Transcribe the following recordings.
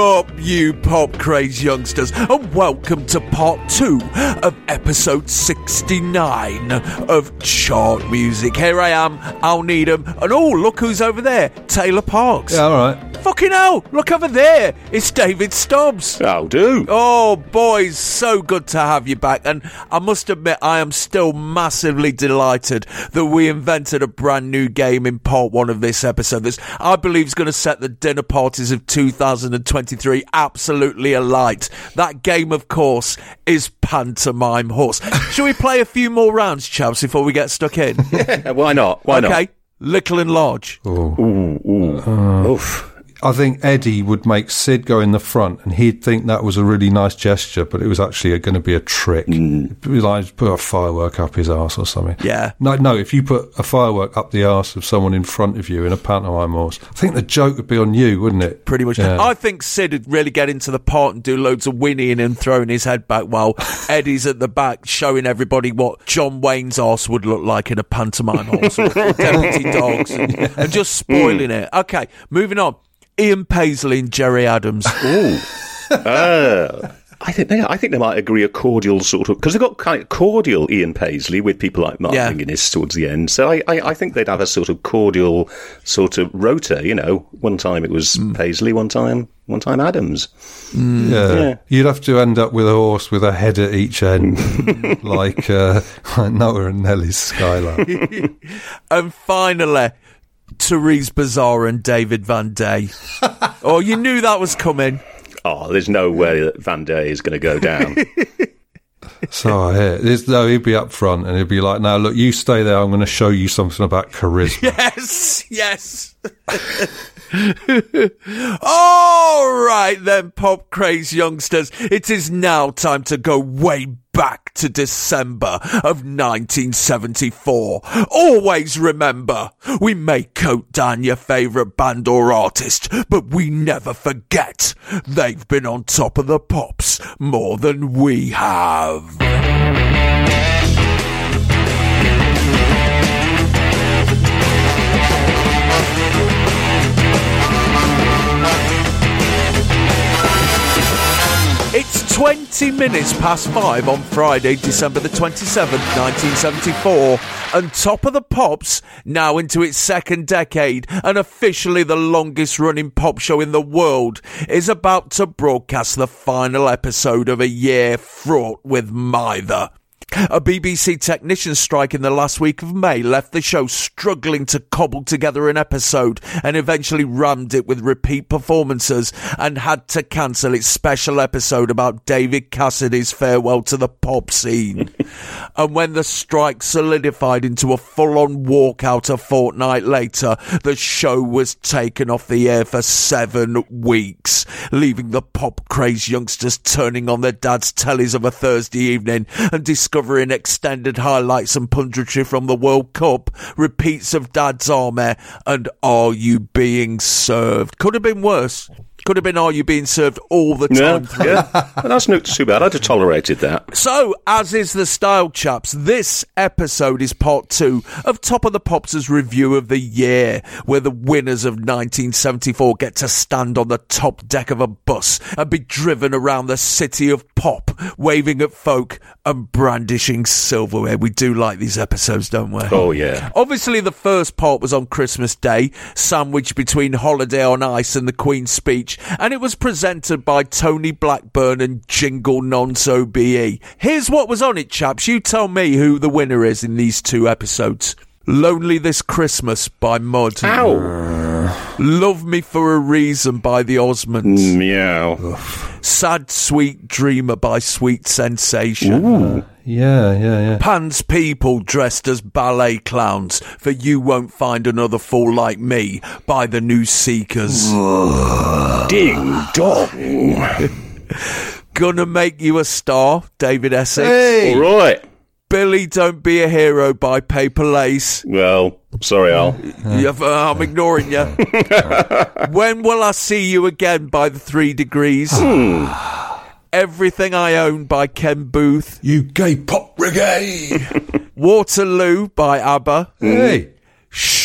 up, you pop craze youngsters, and welcome to part two of episode 69 of Chart Music. Here I am, Al Needham, and oh, look who's over there Taylor Parkes. Yeah, all right. Fucking hell, look over there. It's David Stubbs. How do? Oh, boys, so good to have you back. And I must admit, I am still massively delighted that we invented a brand new game in part one of this episode. This, I believe, is going to set the dinner parties of 2023 absolutely alight. That game, of course, is Pantomime Horse. Shall we play a few more rounds, chaps, before we get stuck in? Why not? Why not? okay. Little and large. Ooh. Ooh, ooh. Uh, Oof. I think Eddie would make Sid go in the front, and he'd think that was a really nice gesture, but it was actually going to be a trick. Mm. It'd like put a firework up his arse or something. Yeah. No, no. If you put a firework up the arse of someone in front of you in a pantomime horse, I think the joke would be on you, wouldn't it? Pretty much. Yeah. I think Sid would really get into the part and do loads of whinnying and throwing his head back while Eddie's at the back showing everybody what John Wayne's arse would look like in a pantomime horse with deputy dogs and, and just spoiling hmm. it. Okay, moving on. Ian Paisley and Gerry Adams. Ooh. Ah. I think they, I think they might agree a cordial sort of because they've got kind of cordial Ian Paisley with people like Mark Yeah. McGuinness towards the end. So I, I, I think they'd have a sort of cordial sort of rota. You know, one time it was Paisley, one time one time Adams. Yeah. Yeah. You'd have to end up with a horse with a head at each end, like uh, like Noah and Nellie's Skylark. and finally, Therese Bazar and David Van Day. oh, you knew that was coming. Oh, there's no way that Van Day is going to go down. So I hear. There's, no, he'd be up front and he'd be like, "Now look, you stay there. I'm going to show you something about charisma." Yes, yes. All right, then, pop craze youngsters. It is now time to go way back to December of 1974. Always remember, we may coat down your favourite band or artist, but we never forget they've been on top of the pops more than we have. 20 minutes past five on Friday, December the 27th, 1974. And Top of the Pops, now into its second decade and officially the longest running pop show in the world, is about to broadcast the final episode of a year fraught with mither. A BBC technician strike in the last week of May left the show struggling to cobble together an episode and eventually rammed it with repeat performances and had to cancel its special episode about David Cassidy's farewell to the pop scene. and when the strike solidified into a full on walkout a fortnight later, the show was taken off the air for seven weeks, leaving the pop crazed youngsters turning on their dad's tellies of a Thursday evening and discovering extended highlights and punditry from the World Cup, repeats of Dad's Army, and Are You Being Served? Could have been worse. Could have been, are you being served all the time? yeah. And that's not too bad. I'd have tolerated that. So, as is the style, chaps, this episode is part two of Top of the Pops' review of the year, where the winners of 1974 get to stand on the top deck of a bus and be driven around the city of pop, waving at folk and brandishing silverware. We do like these episodes, don't we? Oh, yeah. Obviously, the first part was on Christmas Day, sandwiched between Holiday on Ice and the Queen's speech, and it was presented by Tony Blackburn and Jingle Nonso BE. Here's what was on it, chaps. You tell me who the winner is in these two episodes. Lonely This Christmas by Mud. Ow. Love Me for a Reason by the Osmonds. Mm, Meow. Sad Sweet Dreamer by Sweet Sensation. Ooh. Yeah, yeah, yeah. Pan's people dressed as ballet clowns, for you won't find another fool like me by the New Seekers. Ding dong. Gonna make you a star, David Essex. All right. Billy, don't be a hero by Paper Lace. Well, sorry, Al. Uh, I'm ignoring you. when will I see you again by the Three Degrees? Everything I Own by Ken Boothe. You gay pop reggae. Waterloo by ABBA. hey.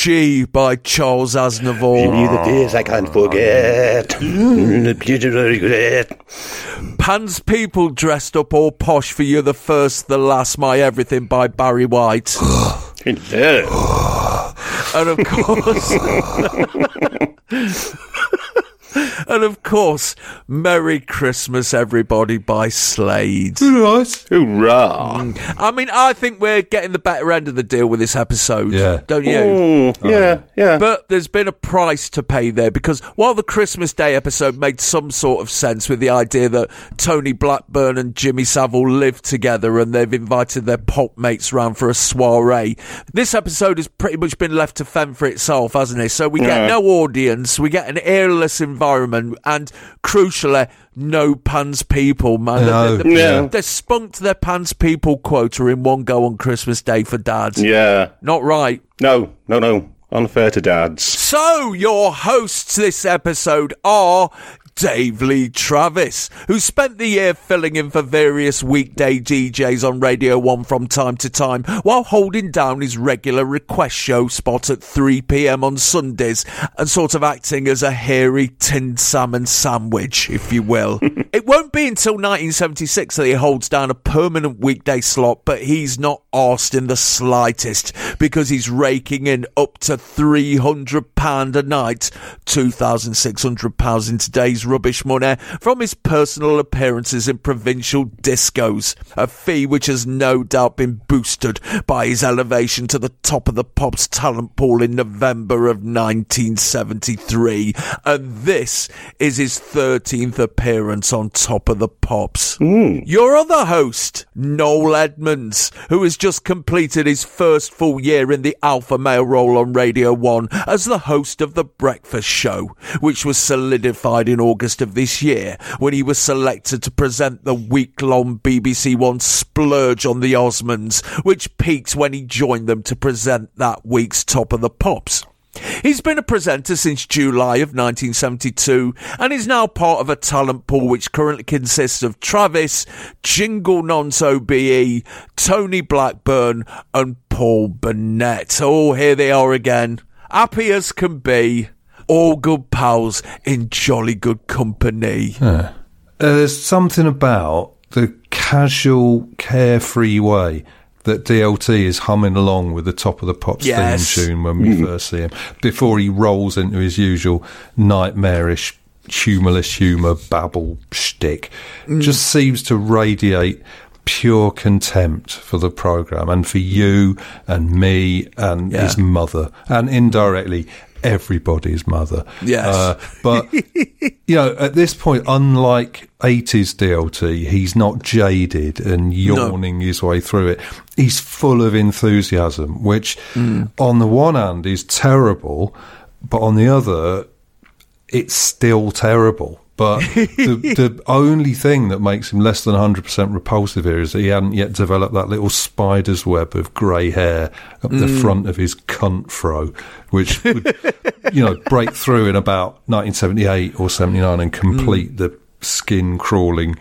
She by Charles Aznavour. Give you the days I can't forget. Oh, mm, beautiful regret. Pan's people dressed up all posh for you, the first, the last, my everything by Barry White. And of course. and of course, Merry Christmas, everybody by Slade. Nice. Hoorah. I mean, I think we're getting the better end of the deal with this episode. Yeah. Don't you? Mm, yeah, yeah. But there's been a price to pay there because while the Christmas Day episode made some sort of sense with the idea that Tony Blackburn and Jimmy Savile live together and they've invited their pop mates round for a soiree, this episode has pretty much been left to fend for itself, hasn't it? So we get no audience, we get an airless environment, and crucially, no pants people, man. No. They, they, Yeah. they spunked their pants people quota in one go on Christmas Day for dads. yeah. Not right. No, no, no. Unfair to dads. So, your hosts this episode are Dave Lee Travis, who spent the year filling in for various weekday DJs on Radio 1 from time to time while holding down his regular request show spot at 3pm on Sundays and sort of acting as a hairy tinned salmon sandwich, if you will. it won't be until 1976 that he holds down a permanent weekday slot, but he's not arsed in the slightest because he's raking in up to £300 a night, £2,600 in today's rubbish money, from his personal appearances in provincial discos, a fee which has no doubt been boosted by his elevation to the top of the Pops talent pool in November of 1973. And this is his 13th appearance on Top of the Pops. Hmm. Your other host, Noel Edmonds, who has just completed his first full year in the alpha male role on Radio 1 as the host of The Breakfast Show, which was solidified in August of this year when he was selected to present the week long BBC One splurge on the Osmonds, which peaked when he joined them to present that week's Top of the Pops. He's been a presenter since July of 1972 and is now part of a talent pool which currently consists of Travis, Jingle Nonso BE, Tony Blackburn, and Paul Burnett. Oh, here they are again. Happy as can be. All good pals in jolly good company. Uh, there's something about the casual, carefree way that DLT is humming along with the top of the pops Yes. theme tune when we first see him before he rolls into his usual nightmarish, humorless humour babble shtick. Just seems to radiate pure contempt for the program and for you and me and Yeah. his mother and indirectly everybody's mother. Yes. Uh, but you know, at this point, unlike 80s DLT, he's not jaded and yawning his way through it. He's full of enthusiasm, which on the one hand is terrible, but on the other, it's still terrible. But the, the only thing that makes him less than 100% repulsive here is that he hadn't yet developed that little spider's web of grey hair up the mm. front of his cunt fro, which would, you know, break through in about 1978 or 79 and complete mm. the skin crawling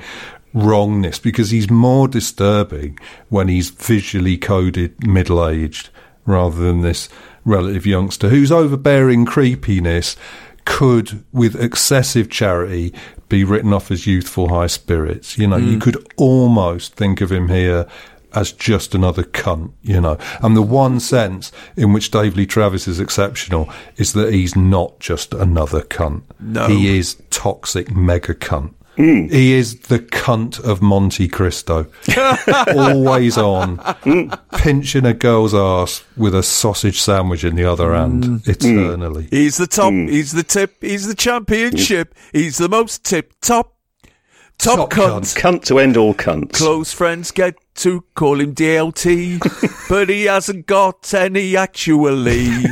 wrongness because he's more disturbing when he's visually coded middle aged rather than this relative youngster whose overbearing creepiness could, with excessive charity, be written off as youthful high spirits. You know, you mm. could almost think of him here as just another cunt, you know. And the one sense in which Dave Lee Travis is exceptional is that he's not just another cunt. No. He is toxic mega cunt. Mm. He is the cunt of Monte Cristo. Always on, mm. pinching a girl's ass with a sausage sandwich in the other mm. hand, eternally. He's the top. He's the tip. He's the championship. He's the most tip top. Top, Top cunt. Cunt to end all cunts. Close friends get to call him DLT, but he hasn't got any actually.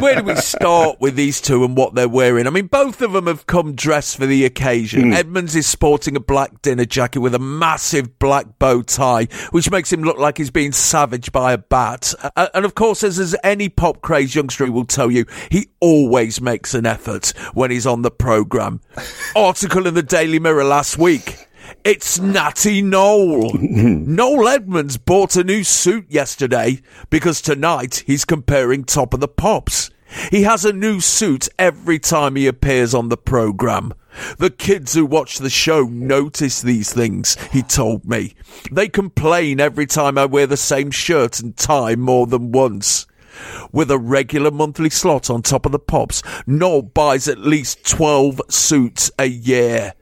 Where do we start with these two and what they're wearing? I mean, both of them have come dressed for the occasion. Edmonds is sporting a black dinner jacket with a massive black bow tie, which makes him look like he's being savaged by a bat. Uh, and of course, as, as any pop crazed youngster will tell you, he always makes an effort when he's on the programme. Article in the Daily Mirror last week. It's Natty Noel. Noel Edmonds bought a new suit yesterday because tonight he's comparing Top of the Pops. He has a new suit every time he appears on the programme. The kids who watch the show notice these things, he told me. They complain every time I wear the same shirt and tie more than once. With a regular monthly slot on top of the pops, Noel buys at least 12 suits a year.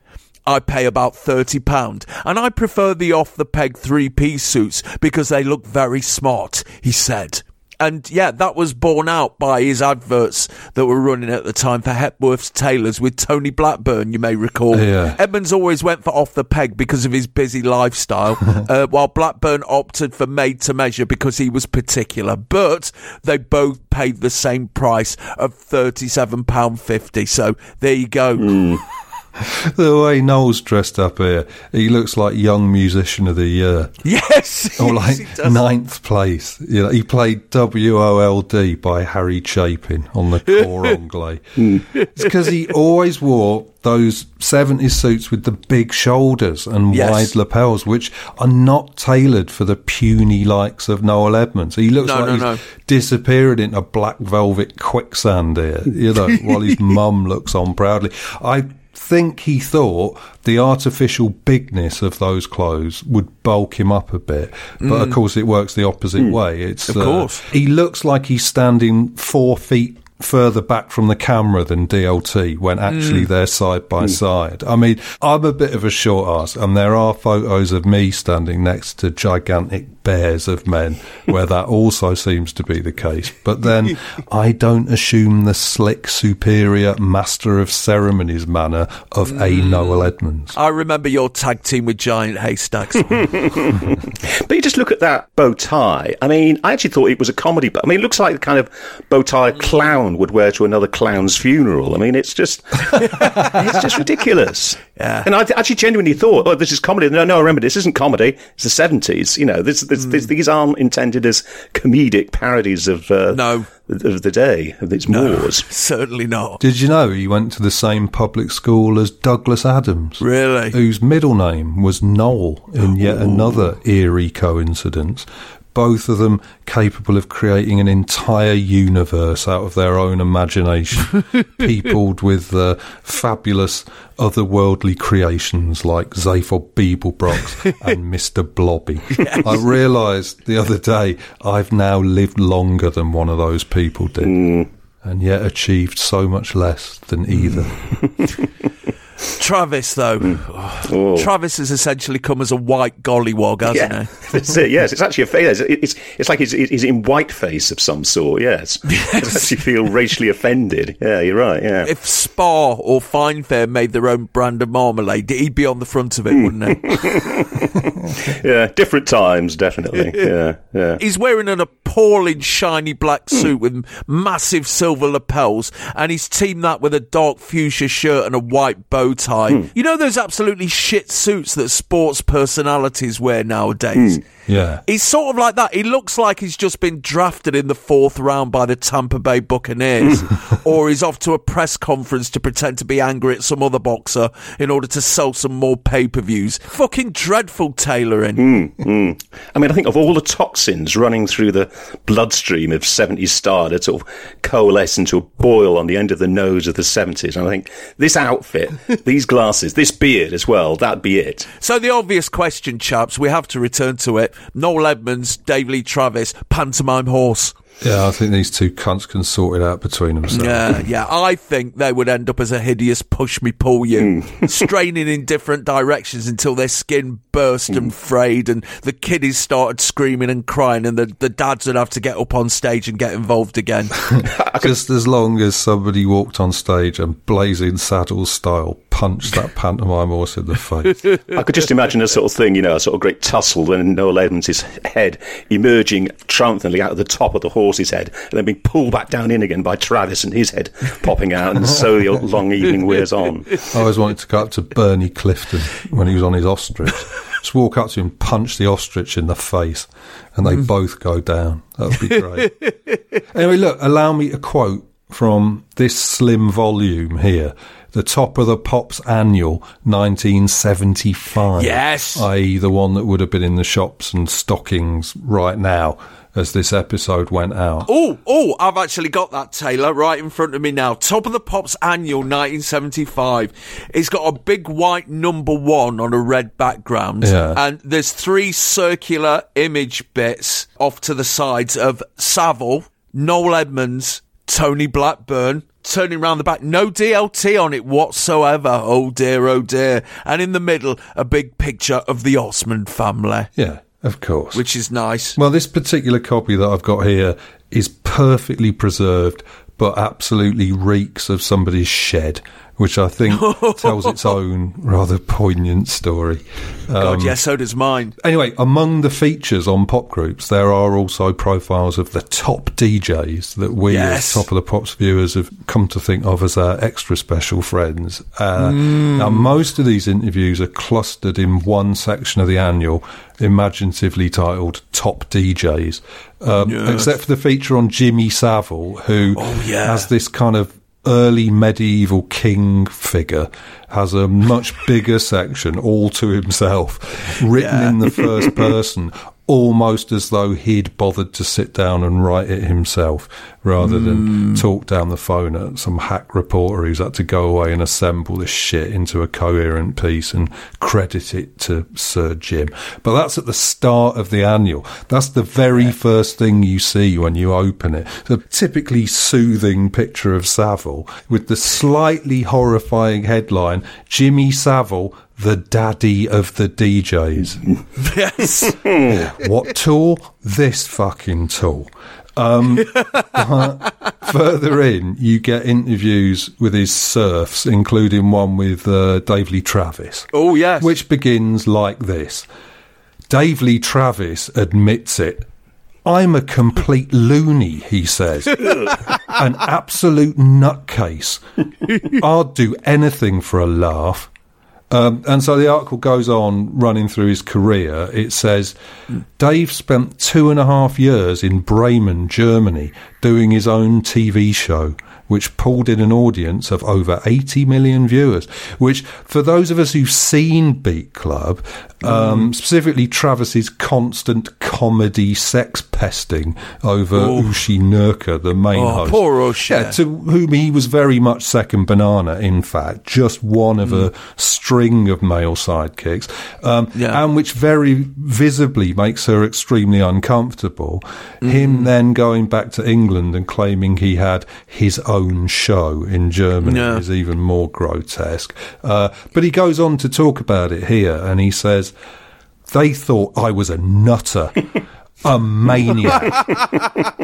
I pay about £30, and I prefer the off the peg three piece suits because they look very smart, he said. And yeah, that was borne out by his adverts that were running at the time for Hepworth's Tailors with Tony Blackburn, you may recall. Yeah. Edmonds always went for off the peg because of his busy lifestyle, uh, while Blackburn opted for made to measure because he was particular. But they both paid the same price of £37.50. So there you go. The way Noel's dressed up here, he looks like young musician of the year. Yes! Or yes, like does. ninth place. You know, he played W O L D by Harry Chapin on the Cor Anglais. it's because he always wore those 70s suits with the big shoulders and Yes. wide lapels, which are not tailored for the puny likes of Noel Edmonds. He looks No, like no, he's no. disappearing into black velvet quicksand here, you know, while his mum looks on proudly. I think he thought the artificial bigness of those clothes would bulk him up a bit, but of course it works the opposite way. It's Mm. uh, Of course. he looks like he's standing four feet further back from the camera than DLT when Mm. actually they're side by side. I mean, I'm a bit of a short ass, and there are photos of me standing next to gigantic bears of men where that also seems to be the case. But then I don't assume the slick, superior master of ceremonies manner of a Mm. Noel Edmonds. I remember your tag team with Giant Haystacks. But you just look at that bow tie. I mean, I actually thought it was a comedy, but I mean, it looks like the kind of bow tie a clown would wear to another clown's funeral. I mean, it's just, it's just ridiculous. Yeah. And I th- actually genuinely thought, oh, this is comedy. No, no, I remember, this isn't comedy. It's the seventies. You know, this, this, this, these aren't intended as comedic parodies of uh, No. of the day of its Moors. Certainly not. Did you know he went to the same public school as Douglas Adams? Really? Whose middle name was Noel, in yet another eerie coincidence. Both of them capable of creating an entire universe out of their own imagination, peopled with uh, fabulous otherworldly creations like Zaphod Beeblebrox and Mr. Blobby. I realised the other day I've now lived longer than one of those people did. And yet achieved so much less than either. Travis, though. Hmm. Oh. oh. Travis has essentially come as a white gollywog, hasn't Yeah, he? that's it. Yes, it's actually a face. It's it's like he's, he's in whiteface of some sort. Yes, yes. actually feel racially offended. Yeah, you're right. Yeah, If Spar or Fine Fare made their own brand of marmalade, he'd be on the front of it, hmm. wouldn't he? yeah, different times, definitely. Yeah, yeah. He's wearing an appalling shiny black hmm. suit with massive silver lapels, and he's teamed that with a dark fuchsia shirt and a white bow bow tie. Hmm. You know those absolutely shit suits that sports personalities wear nowadays? Hmm. Yeah. He's sort of like that. He looks like he's just been drafted in the fourth round by the Tampa Bay Buccaneers, or he's off to a press conference to pretend to be angry at some other boxer in order to sell some more pay per views. Fucking dreadful tailoring. Hmm, hmm. I mean, I think of all the toxins running through the bloodstream of 70s star that sort of coalesce into a boil on the end of the nose of the 70s. And I think this outfit, these glasses, this beard as well, that'd be it. So the obvious question, chaps, we have to return to it. Noel Edmonds, Dave Lee Travis, pantomime horse. Yeah, I think these two cunts can sort it out between themselves. Yeah, yeah. I think they would end up as a hideous push me pull you, hmm. straining in different directions until their skin burst and hmm. frayed, and the kiddies started screaming and crying, and the, the dads would have to get up on stage and get involved again. Just as long as somebody walked on stage and blazing saddle style punched that pantomime horse in the face. I could just imagine a sort of thing, you know, a sort of great tussle when Noel Edmonds' head emerging triumphantly out of the top of the horse's head and then being pulled back down in again by Travis and his head popping out, and so the long evening wears on. I always wanted to go up to Bernie Clifton when he was on his ostrich. Just walk up to him, punch the ostrich in the face, and they mm. both go down. That would be great. anyway, look, allow me to quote from this slim volume here. The top of the Pops Annual 1975. Yes. i.e., the one that would have been in the shops and stockings right now as this episode went out. Oh, oh, I've actually got that, Taylor, right in front of me now. Top of the Pops Annual 1975. It's got a big white number one on a red background. Yeah. And there's three circular image bits off to the sides of Savile, Noel Edmonds, Tony Blackburn. Turning round the back, no DLT on it whatsoever. Oh dear, oh dear. And in the middle, a big picture of the Osmond family, Yeah, of course. which is nice. Well, this particular copy that I've got here is perfectly preserved, but absolutely reeks of somebody's shed, which I think tells its own rather poignant story. God, Um, yeah, so does mine. Anyway, among the features on pop groups, there are also profiles of the top DJs that we, Yes. as Top of the Pops viewers, have come to think of as our extra special friends. Uh, Now, most of these interviews are clustered in one section of the annual, imaginatively titled Top DJs, um, except for the feature on Jimmy Savile, who Oh, yeah. has this kind of early medieval king figure has a much bigger section all to himself written Yeah. in the first person almost as though he'd bothered to sit down and write it himself rather Hmm. than talk down the phone at some hack reporter who's had to go away and assemble this shit into a coherent piece and credit it to Sir Jim. But that's at the start of the annual. That's the very first thing you see when you open it. The typically soothing picture of Savile with the slightly horrifying headline Jimmy Savile, the daddy of the DJs. Yes. What tool? This fucking tool. Um, further in, you get interviews with his serfs, including one with uh, Dave Lee Travis, Oh, yes. which begins like this Dave Lee Travis admits it. I'm a complete loony, he says. An absolute nutcase. I'd do anything for a laugh. Um, and so the article goes on running through his career. It says Dave spent two and a half years in Bremen, Germany, doing his own TV show, which pulled in an audience of over 80 million viewers. Which, for those of us who've seen Beat Club, um, specifically Travis's constant comedy sex pesting over Uschi Nerke, the main Oh, host. poor Uschi. Yeah, to whom he was very much second banana, in fact, just one of a string of male sidekicks, um, Yeah. and which very visibly makes her extremely uncomfortable. Him then going back to England and claiming he had his own show in Germany Yeah. is even more grotesque. Uh, but he goes on to talk about it here, and he says, They thought I was a nutter. A maniac.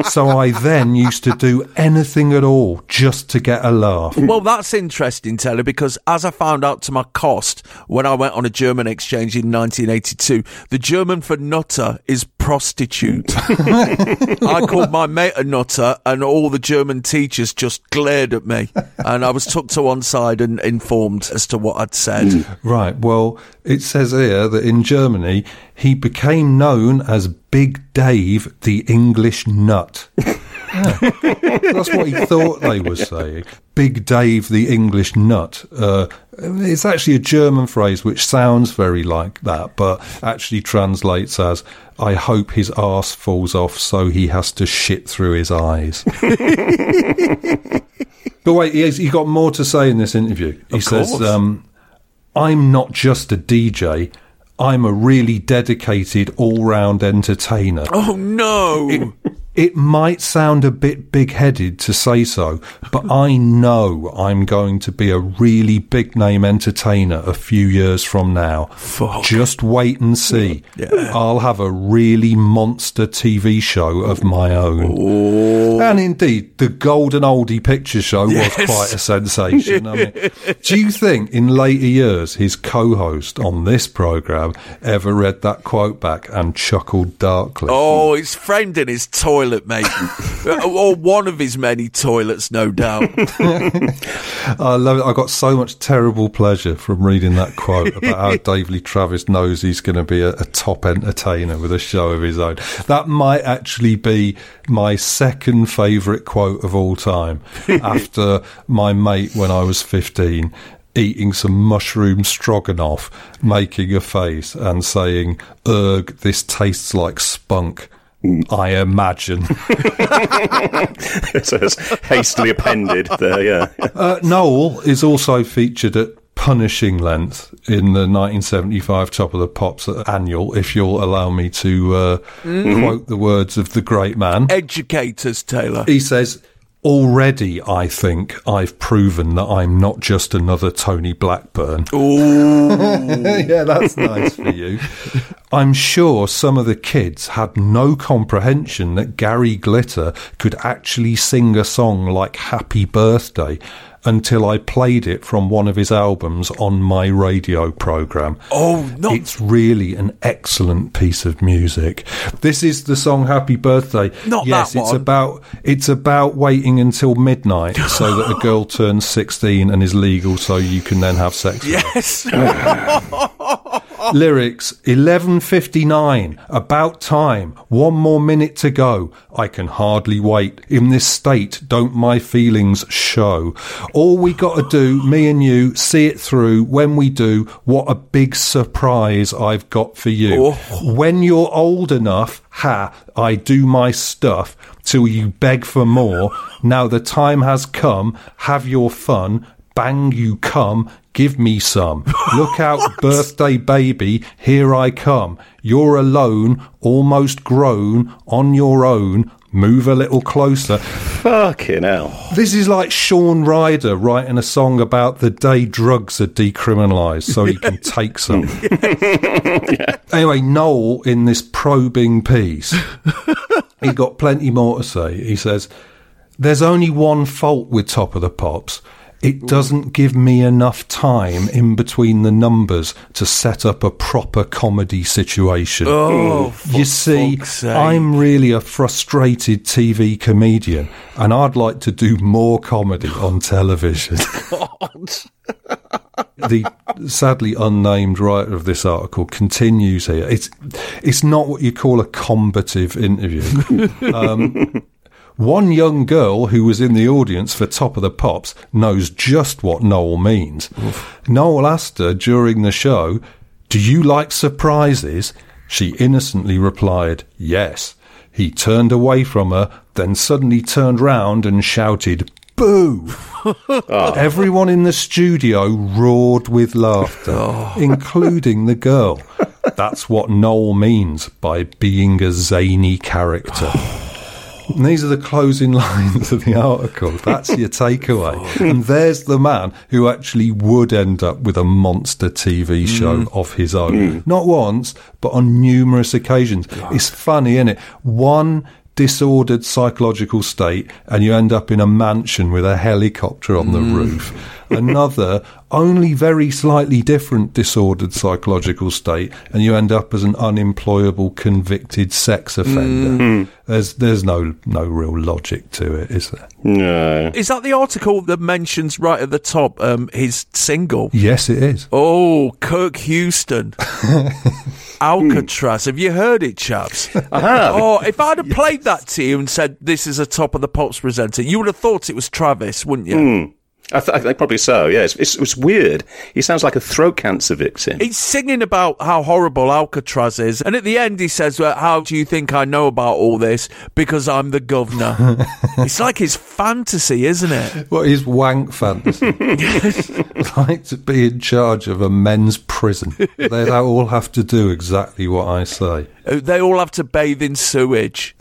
so I then used to do anything at all just to get a laugh. Well, that's interesting, Taylor, because as I found out to my cost when I went on a German exchange in 1982, the German for nutter is prostitute. I called my mate a nutter, and all the German teachers just glared at me. And I was took to one side and informed as to what I'd said. Right. Well, it says here that in Germany he became known as Big Dave the English Nut. Yeah. That's what he thought they were saying. Big Dave the English Nut. Uh, it's actually a German phrase which sounds very like that, but actually translates as I hope his arse falls off so he has to shit through his eyes. but wait, he, has, he got more to say in this interview. He Of says, um, I'm not just a DJ. I'm a really dedicated all-round entertainer. Oh no! It, it might sound a bit big-headed to say so, but I know I'm going to be a really big-name entertainer a few years from now. Fuck. Just wait and see. I'll have a really monster TV show of my own. Oh. And indeed, the Golden Oldie Picture Show Yes. was quite a sensation. I mean, do you think in later years his co-host on this program ever read that quote back and chuckled darkly? Oh, it's framed in his toilet, mate. or one of his many toilets, no doubt. I love it. I got so much terrible pleasure from reading that quote about how Dave Lee Travis knows he's going to be a, a top entertainer with a show of his own. That might actually be my second favourite quote of all time after my mate when I was 15 eating some mushroom stroganoff, making a face and saying, Erg, this tastes like spunk. I imagine. so it's hastily appended there, yeah. Uh, Noel is also featured at punishing length in the 1975 Top of the Pops annual, if you'll allow me to uh, quote the words of the great man. Educators, Taylor. He says, Already, I think I've proven that I'm not just another Tony Blackburn. yeah, that's nice for you. I'm sure some of the kids had no comprehension that Gary Glitter could actually sing a song like Happy Birthday until I played it from one of his albums on my radio program. Oh, not It's really an excellent piece of music. This is the song Happy Birthday. Not yes, that it's one. about it's about waiting until midnight so that a girl turns 16 and is legal so you can then have sex. with her. yes. Oh. Lyrics 11:59 about time. One more minute to go. I can hardly wait. In this state don't my feelings show? All we got to do me and you see it through. When we do what a big surprise I've got for you. Oh. When you're old enough ha I do my stuff till you beg for more. Now the time has come. Have your fun. Bang you come give me some look out birthday baby here i come you're alone almost grown on your own move a little closer Fucking hell. this is like Shaun Ryder writing a song about the day drugs are decriminalised so he can take some. Anyway, Noel, in this probing piece, he got plenty more to say. He says, There's only one fault with Top of the Pops. It doesn't give me enough time in between the numbers to set up a proper comedy situation. Oh, You see, I'm really a frustrated TV comedian, and I'd like to do more comedy on television. the sadly unnamed writer of this article continues here. It's it's not what you call a combative interview. um, one young girl who was in the audience for Top of the Pops knows just what Noel means. Noel asked her during the show, Do you like surprises? She innocently replied, Yes. He turned away from her, then suddenly turned round and shouted, Boo! Ah. Everyone in the studio roared with laughter, oh. including the girl. That's what Noel means by being a zany character. And these are the closing lines of the article. That's your takeaway. And there's the man who actually would end up with a monster TV mm. show of his own. Mm. Not once, but on numerous occasions. It's funny, isn't it? One disordered psychological state and you end up in a mansion with a helicopter on the hmm. roof. Another, only very slightly different disordered psychological state, and you end up as an unemployable convicted sex offender. Hmm. Hmm. There's there's no no real logic to it, is there? No. Is that the article that mentions right at the top um, his single? Yes, it is. Oh, Kirk Houston. Alcatraz. Have you heard it, chaps? I have. Oh, if I'd have played that to you and said this is a top of the pops presenter, you would have thought it was Travis, wouldn't you? Hmm. I, th- I think probably so. Yeah, it's, it's, it's weird. He sounds like a throat cancer victim. He's singing about how horrible Alcatraz is, and at the end he says, well, "How do you think I know about all this? Because I'm the governor." it's like his fantasy, isn't it? What is wank fantasy? like to be in charge of a men's prison. They all have to do exactly what I say. They all have to bathe in sewage.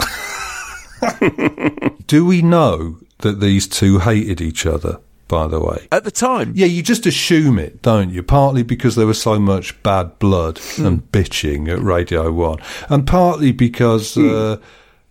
Do we know that these two hated each other? By the way, At the time, yeah, you just assume it, don't you? Partly because there was so much bad blood and bitching at Radio One, and partly because, uh,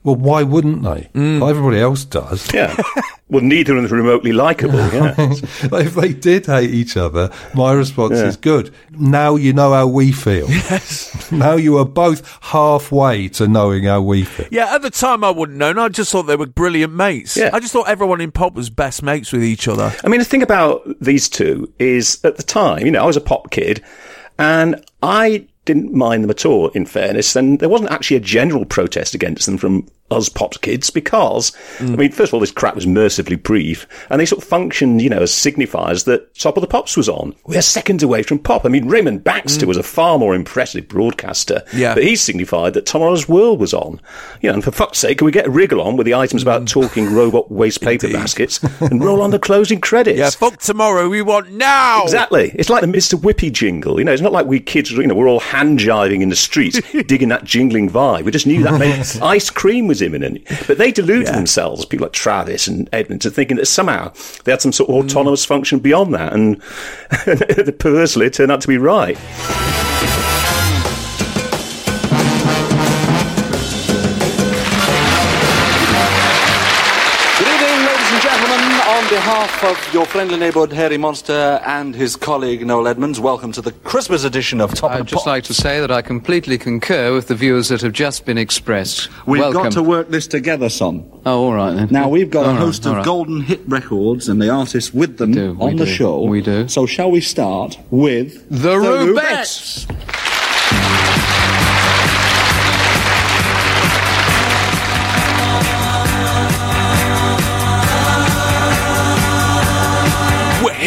well, why wouldn't they? Mm. Well, everybody else does. yeah. well, neither of them is remotely likable. Yeah. if they did hate each other, my response Yeah. is good. Now you know how we feel. Yes. now you are both halfway to knowing how we feel. Yeah, at the time I wouldn't know. and I just thought they were brilliant mates. Yeah. I just thought everyone in pop was best mates with each other. I mean, the thing about these two is at the time, you know, I was a pop kid and I didn't mind them at all, in fairness. And there wasn't actually a general protest against them from us pop kids because, I mean, first of all, this crap was mercifully brief and they sort of functioned, you know, as signifiers that Top of the Pops was on. We're seconds away from pop. I mean, Raymond Baxter mm. was a far more impressive broadcaster, Yeah. but he signified that Tomorrow's World was on. You know, and for fuck's sake, can we get a wriggle on with the items about mm. talking robot waste paper Indeed. baskets and roll on the closing credits? Yeah, fuck tomorrow, we want now! Exactly. It's like the Mr. Whippy jingle. You know, it's not like we kids, you know, we're all hand jiving in the streets, digging that jingling vibe. We just knew that meant ice cream was imminent. But they deluded themselves, people like Travis and Edmund, to thinking that somehow they had some sort of hmm. autonomous function beyond that. And perversely, it turned out to be right. Behalf of your friendly neighbourhood Harry Monster and his colleague Noel Edmonds, welcome to the Christmas edition of Top of I'd the just like to say that I completely concur with the views that have just been expressed. We've Welcome. got to work this together, son. Oh, all right then. Now we've got All a host of right. golden hit records and the artists with them do, on the do, show. we do. So shall we start with The Rubettes. We're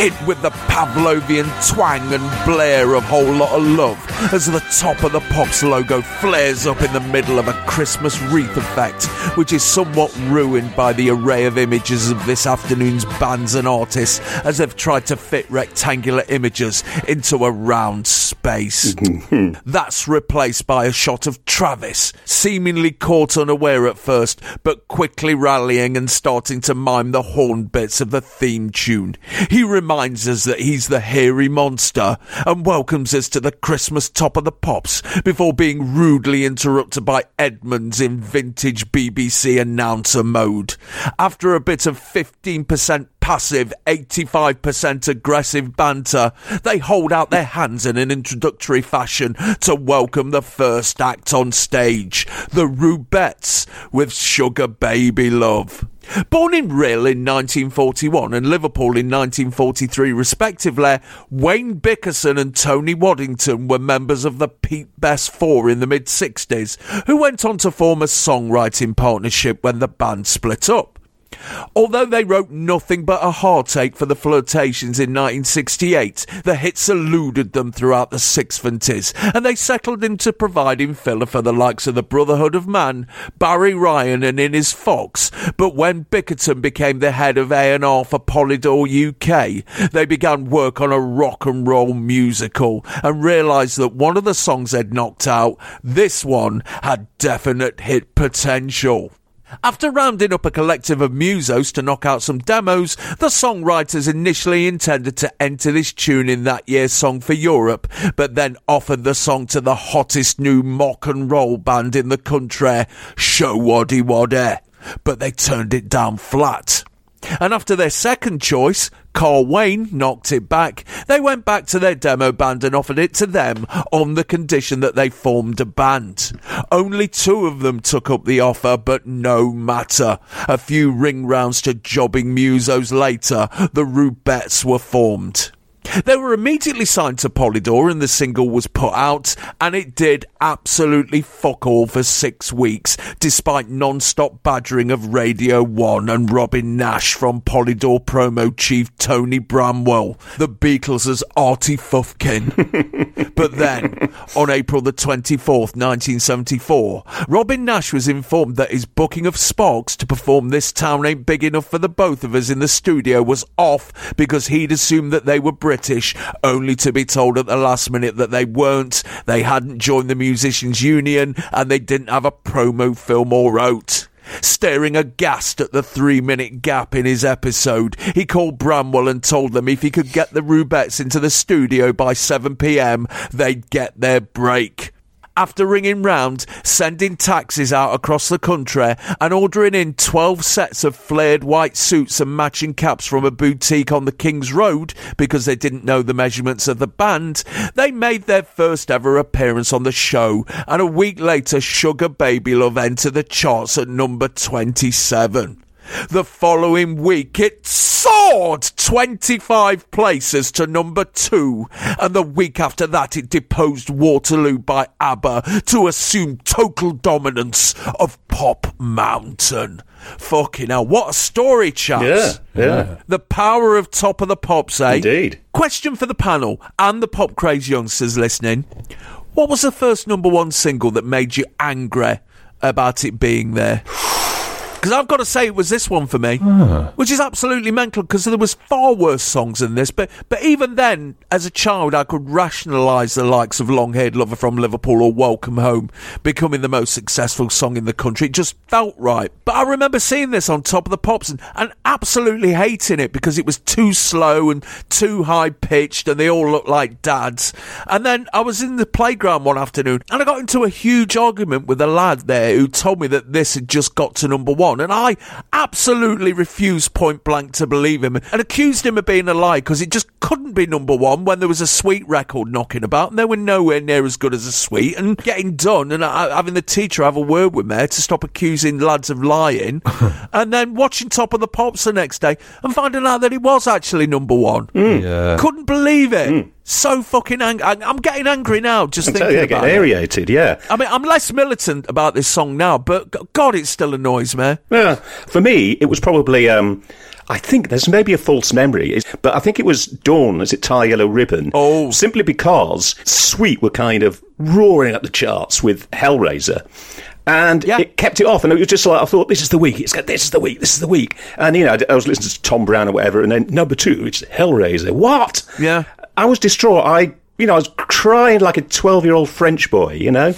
hit with the Pavlovian twang and blare of Whole Lot of Love as the top of the Pops logo flares up in the middle of a Christmas wreath effect, which is somewhat ruined by the array of images of this afternoon's bands and artists as they've tried to fit rectangular images into a round space. That's replaced by a shot of Travis, seemingly caught unaware at first, but quickly rallying and starting to mime the horn bits of the theme tune. He reminds us that he's the hairy monster and welcomes us to the Christmas top of the pops before being rudely interrupted by Edmonds in vintage BBC announcer mode. After a bit of 15% passive, 85% aggressive banter, they hold out their hands in an introductory fashion to welcome the first act on stage, the Rubettes with Sugar Baby Love. Born in Rhyl in 1941 and Liverpool in 1943 respectively, Wayne Bickerton and Tony Waddington were members of the Pete Best Four in the mid-60s, who went on to form a songwriting partnership when the band split up. Although they wrote nothing but a heartache for the Flirtations in 1968, the hits eluded them throughout the sixventies, and they settled into providing filler for the likes of the Brotherhood of Man, Barry Ryan and Inez Foxx. But when Bickerton became the head of A&R for Polydor UK, they began work on a rock and roll musical and realised that one of the songs they'd knocked out, this one, had definite hit potential. After rounding up a collective of musos to knock out some demos, the songwriters initially intended to enter this tune in that year's Song for Europe, but then offered the song to the hottest new mock and roll band in the country, Showaddywaddy, but they turned it down flat. And after their second choice, Carl Wayne knocked it back. They went back to their demo band and offered it to them on the condition that they formed a band. Only two of them took up the offer, but no matter. A few ring rounds to jobbing musos later, the Rubettes were formed. They were immediately signed to Polydor and the single was put out, and it did absolutely fuck all for six weeks, despite non-stop badgering of Radio 1 and Robin Nash from Polydor promo chief Tony Bramwell, the Beatles Artie Fufkin. but then, on April the 24th, 1974, Robin Nash was informed that his booking of Sparks to perform This Town Ain't Big Enough for the Both of Us in the studio was off because he'd assumed that they were British, only to be told at the last minute that they weren't, they hadn't joined the Musicians Union, and they didn't have a promo film or out. Staring aghast at the three minute gap in his episode, he called Bramwell and told them if he could get the Rubettes into the studio by 7pm, they'd get their break after ringing round, sending taxis out across the country, and ordering in 12 sets of flared white suits and matching caps from a boutique on the King's Road because they didn't know the measurements of the band, they made their first ever appearance on the show, and a week later, Sugar Baby Love entered the charts at number 27. The following week, it soared 25 places to number two, and the week after that, it deposed Waterloo by ABBA to assume total dominance of Pop Mountain. Fucking hell, what a story, chaps. Yeah, yeah. The power of Top of the Pops, eh? Indeed. Question for the panel and the pop craze youngsters listening. What was the first number one single that made you angry about it being there? Because I've got to say, it was this one for me, ah. which is absolutely mental. Because there was far worse songs than this, but but even then, as a child, I could rationalise the likes of "Long Haired Lover from Liverpool" or "Welcome Home" becoming the most successful song in the country. It just felt right. But I remember seeing this on Top of the Pops and, and absolutely hating it because it was too slow and too high pitched, and they all looked like dads. And then I was in the playground one afternoon, and I got into a huge argument with a lad there who told me that this had just got to number one, and I absolutely refused point blank to believe him and accused him of being a lie because it just couldn't be number one when there was a sweet record knocking about, and they were nowhere near as good as a sweet. And getting done and uh, having the teacher have a word with me to stop accusing lads of lying, and then watching Top of the Pops the next day and finding out that he was actually number one. Yeah. Couldn't believe it. So fucking angry. I'm getting angry now just I tell thinking you, about getting it. aerated, yeah. I mean, I'm less militant about this song now, but God, it still annoys me. Yeah, for me, it was probably. Um, I think there's maybe a false memory, but I think it was Dawn as it tie yellow ribbon. Oh. simply because Sweet were kind of roaring up the charts with Hellraiser. And Yeah. it kept it off, and it was just like I thought, "This is the week. It's this is the week. This is the week." And you know, I was listening to Tom Browne or whatever, and then number two, it's Hellraiser. What? Yeah. I was distraught. I, you know, I was crying like a twelve-year-old French boy. You know,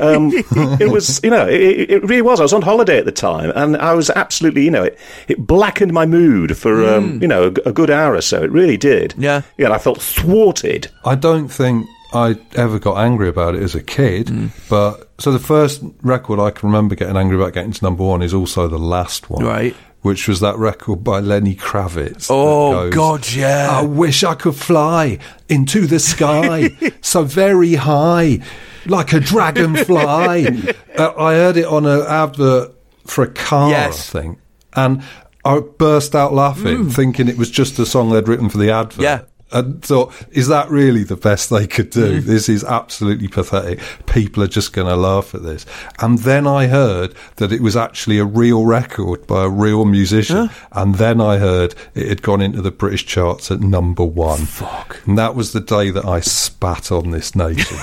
um, it was, you know, it, it really was. I was on holiday at the time, and I was absolutely, you know, it, it blackened my mood for, um, you know, a, a good hour or so. It really did. Yeah. yeah. And I felt thwarted. I don't think I ever got angry about it as a kid, Mm. but so the first record I can remember getting angry about getting to number one is also the last one, Right. Which was that record by Lenny Kravitz. Oh, goes, God, yeah. I wish I could fly into the sky so very high, like a dragonfly. uh, I heard it on an advert for a car, Yes. I think, and I burst out laughing, thinking it was just a song they'd written for the advert. Mm. Yeah. And thought, is that really the best they could do? This is absolutely pathetic. People are just going to laugh at this. And then I heard that it was actually a real record by a real musician. And then I heard it had gone into the British charts at number one. Fuck. And that was the day that I spat on this nation.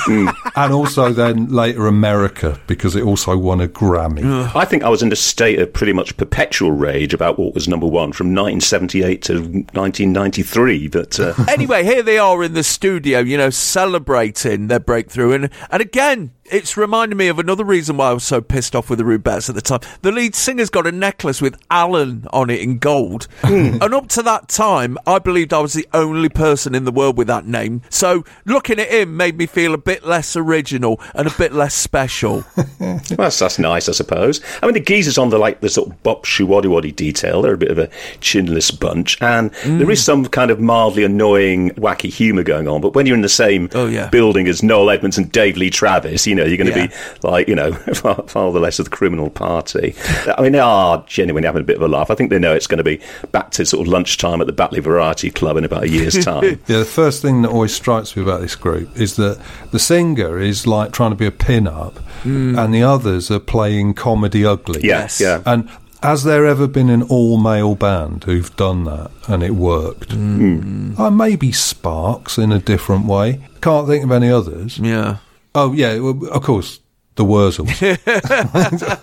and also then later America, because it also won a Grammy. I think I was in a state of pretty much perpetual rage about what was number one from 1978 to 1993. But uh, Anyway, here they are in the studio, you know, celebrating their breakthrough. And, and again, it's reminding me of another reason why I was so pissed off with the Rubettes at the time. The lead singer's got a necklace with Alan on it in gold. Hmm. And up to that time, I believed I was the only person in the world with that name. So looking at him made me feel a bit less original and a bit less special. Well, that's, that's nice, I suppose. I mean, the geezers on the like the sort of bop waddy waddy detail. They're a bit of a chinless bunch, and there is some kind of mildly annoying, wacky humour going on. But when you're in the same Oh, yeah. building as Noel Edmonds and Dave Lee Travis, you know you're going to Yeah. be like, you know, far, far the less of the criminal party. I mean, they are genuinely having a bit of a laugh. I think they know it's going to be back to sort of lunchtime at the Batley Variety Club in about a year's time. Yeah, the first thing that always strikes me about this group is that the singer is like trying to be a pin-up, and the others are playing comedy ugly. Yeah, Yes. yeah. And has there ever been an all-male band who've done that and it worked? Uh, maybe Sparks in a different way. Can't think of any others. Yeah. Oh yeah, well, of course the Wurzels.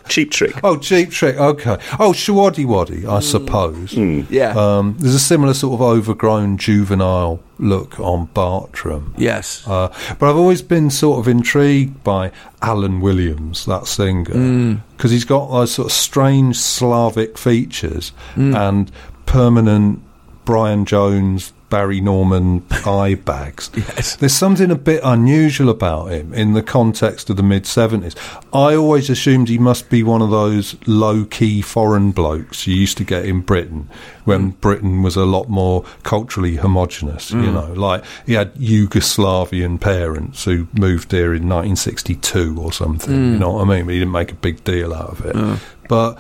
Cheap trick. Oh, Cheap Trick. Okay. Oh, Showaddywaddy, I suppose. Yeah. Um, there's a similar sort of overgrown juvenile look on Bartram. yes. Uh, but I've always been sort of intrigued by Alan Williams, that singer, because he's got those sort of strange Slavic features and permanent Brian Jones, Barry Norman eye bags. Yes. There's something a bit unusual about him in the context of the mid 70s. I always assumed he must be one of those low key foreign blokes you used to get in Britain when mm. Britain was a lot more culturally homogenous, you mm. know, like he had Yugoslavian parents who moved here in 1962 or something, you mm. know what I mean? But he didn't make a big deal out of it. But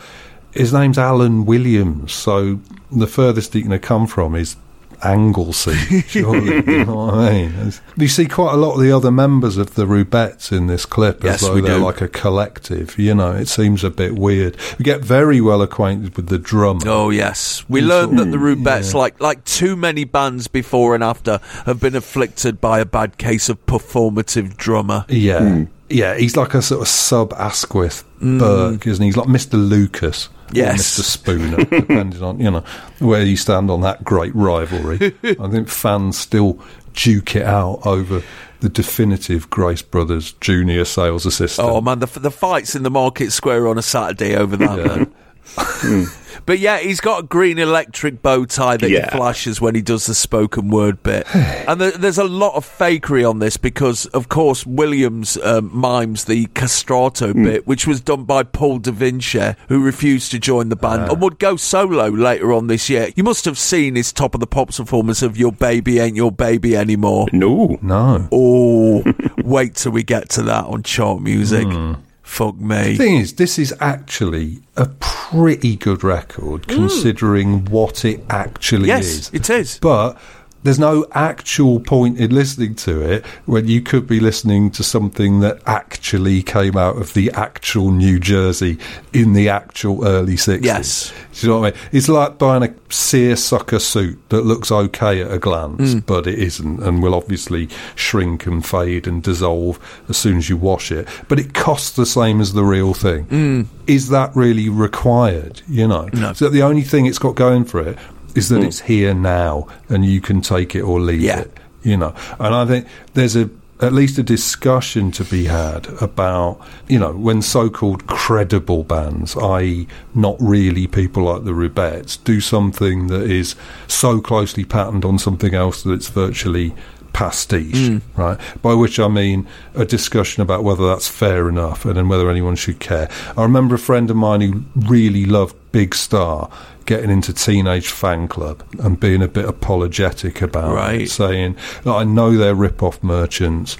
his name's Alan Williams, so the furthest he can have come from is Anglesey, surely. you know what I mean? It's- you see quite a lot of the other members of the Rubettes in this clip Yes, as though we they're do. like a collective. You know, it seems a bit weird. We get very well acquainted with the drummer. Oh yes, we You learned that the mm, Rubettes, yeah. like like too many bands before and after, have been afflicted by a bad case of performative drummer. Yeah. Hmm. Yeah, he's like a sort of sub Asquith mm. Burke, isn't he? He's like Mr. Lucas. Yes. Mr. Spooner, depending on, you know, where you stand on that great rivalry. I think fans still duke it out over the definitive Grace Brothers junior sales assistant. Oh man, the the fights in the market square on a Saturday over that. Yeah. Hmm. but yeah, he's got a green electric bow tie that Yeah. he flashes when he does the spoken word bit, and there, there's a lot of fakery on this because, of course, Williams um, mimes the castrato hmm. bit, which was done by Paul Da Vinci, who refused to join the band ah. and would go solo later on this year. You must have seen his top of the pops performance of "Your Baby Ain't Your Baby Anymore." No. no. Oh, wait till we get to that on chart music. Hmm. Fuck me. The thing is, this is actually a pretty good record mm. considering what it actually Yes, is. it is. But there's no actual point in listening to it when you could be listening to something that actually came out of the actual New Jersey in the actual early 60s. Yes. Do you know what I mean? It's like buying a seersucker suit that looks okay at a glance, mm. but it isn't, and will obviously shrink and fade and dissolve as soon as you wash it. But it costs the same as the real thing. Mm. Is that really required? You know, No. so the only thing it's got going for it is that hmm. it's here now, and you can take it or leave Yeah. it. You know, and I think there's a at least a discussion to be had about, you know, when so-called credible bands, i.e., not really people like the Rubettes, do something that is so closely patterned on something else that it's virtually pastiche, hmm. right? By which I mean a discussion about whether that's fair enough and then whether anyone should care. I remember a friend of mine who really loved Big Star getting into Teenage Fanclub and being a bit apologetic about Right. it, saying, I know they're rip-off merchants.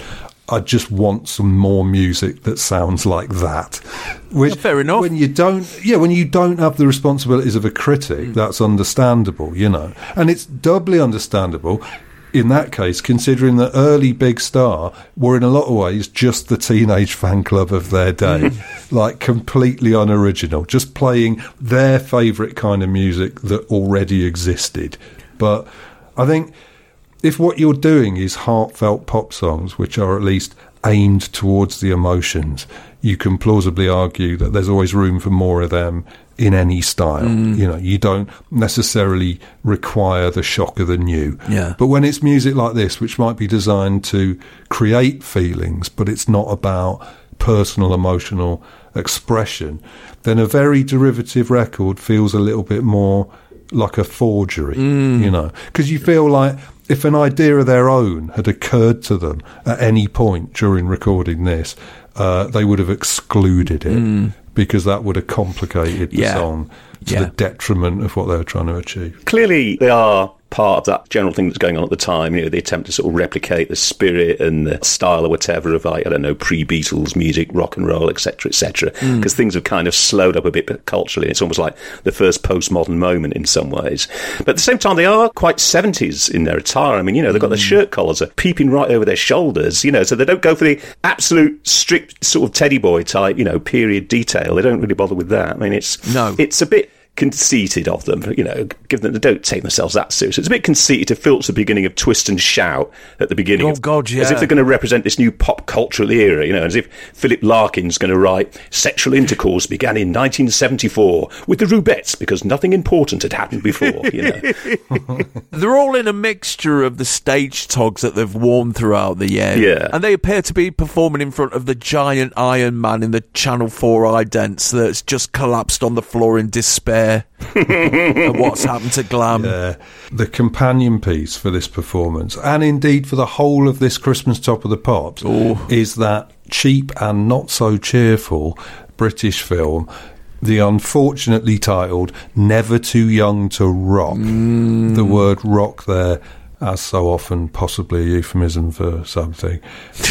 I just want some more music that sounds like that. Which, fair enough. When you don't, yeah, when you don't have the responsibilities of a critic, hmm. that's understandable, you know, and it's doubly understandable. In that case, considering that early Big Star were in a lot of ways just the Teenage Fanclub of their day, mm. like completely unoriginal, just playing their favourite kind of music that already existed. But I think if what you're doing is heartfelt pop songs, which are at least aimed towards the emotions, you can plausibly argue that there's always room for more of them in any style. Mm. You know, you don't necessarily require the shock of the new. Yeah. But when it's music like this, which might be designed to create feelings, but it's not about personal emotional expression, then a very derivative record feels a little bit more like a forgery, mm. you know, because you feel like if an idea of their own had occurred to them at any point during recording this, uh, they would have excluded it mm. Because that would have complicated the Yeah. song to Yeah. the detriment of what they were trying to achieve. Clearly, they are part of that general thing that's going on at the time. You know, the attempt to sort of replicate the spirit and the style or whatever of, like, I don't know, pre-Beatles music, rock and roll, etc., etc. Because hmm. things have kind of slowed up a bit culturally. It's almost like the first postmodern moment in some ways. But at the same time, they are quite 70s in their attire. I mean, you know, they've got their hmm. shirt collars are peeping right over their shoulders, you know, so they don't go for the absolute strict sort of teddy boy type, you know, period detail. They don't really bother with that. I mean, it's No. it's a bit conceited of them, you know, given that they don't take themselves that serious. It's a bit conceited to filch the beginning of Twist and Shout at the beginning. Oh, of- God, yeah. As if they're going to represent this new pop cultural era, you know, as if Philip Larkin's going to write Sexual Intercourse began in 1974 with the Rubettes because nothing important had happened before, you know. They're all in a mixture of the stage togs that they've worn throughout the year. Yeah. And they appear to be performing in front of the giant Iron Man in the Channel 4 idents that's just collapsed on the floor in despair at what's happened to Glam. Uh, the companion piece for this performance, and indeed for the whole of this Christmas Top of the Pops, is that cheap and not so cheerful British film. The unfortunately titled Never Too Young to Rock. The word rock there, as so often, possibly a euphemism for something.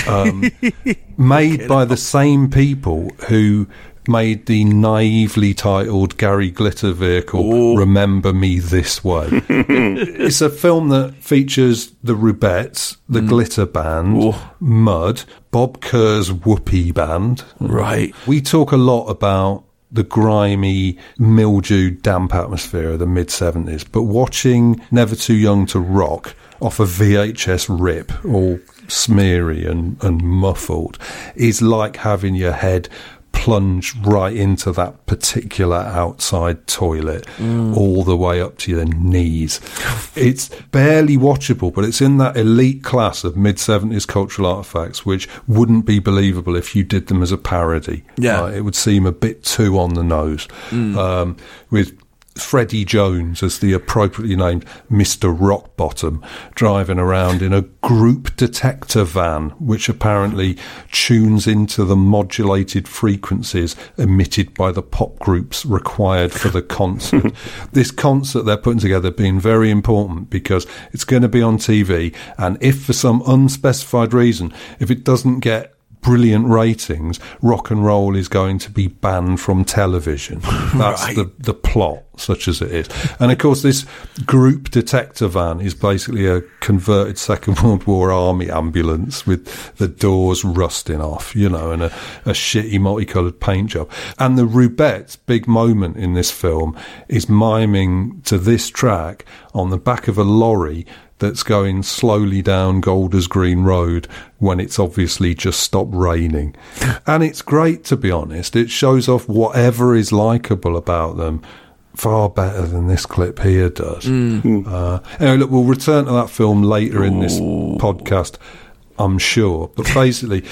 Um, made by the same people who made the naively titled Gary Glitter vehicle Remember Me This Way. it's a film that features the Rubettes, the mm. Glitter Band, Mud, Bob Kerr's Whoopee Band. Right. We talk a lot about the grimy, mildew, damp atmosphere of the mid 70s, but watching Never Too Young to Rock off a VHS rip, all smeary and, and muffled, is like having your head plunged right into that particular outside toilet all the way up to your knees. It's barely watchable, but it's in that elite class of mid 70s cultural artifacts which wouldn't be believable if you did them as a parody. Yeah. Uh, it would seem a bit too on the nose. Um, with Freddie Jones as the appropriately named Mr. Rockbottom driving around in a group detector van, which apparently tunes into the modulated frequencies emitted by the pop groups required for the concert. this concert they're putting together being very important because it's going to be on TV, and if for some unspecified reason, if it doesn't get brilliant ratings, rock and roll is going to be banned from television. That's Right. the, the plot, such as it is. And of course, this group detector van is basically a converted Second World War army ambulance with the doors rusting off, you know, and a, a shitty multicoloured paint job. And the Rubettes' big moment in this film is miming to this track on the back of a lorry that's going slowly down Golders Green Road when it's obviously just stopped raining. and it's great, to be honest. It shows off whatever is likable about them far better than this clip here does. Uh, anyway, look, we'll return to that film later in this podcast, I'm sure. But basically,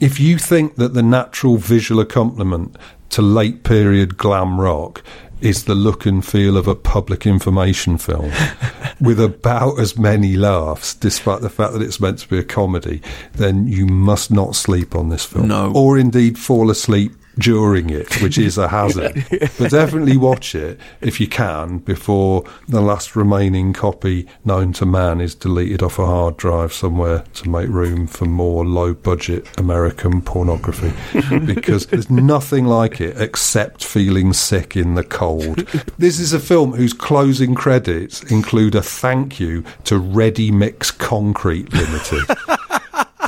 if you think that the natural visual accompaniment to late period glam rock is the look and feel of a public information film with about as many laughs, despite the fact that it's meant to be a comedy, then you must not sleep on this film. No. Or indeed fall asleep during it, which is a hazard. but definitely watch it if you can before the last remaining copy known to man is deleted off a hard drive somewhere to make room for more low budget American pornography. because there's nothing like it except feeling sick in the cold. This is a film whose closing credits include a thank you to Ready Mix Concrete Limited.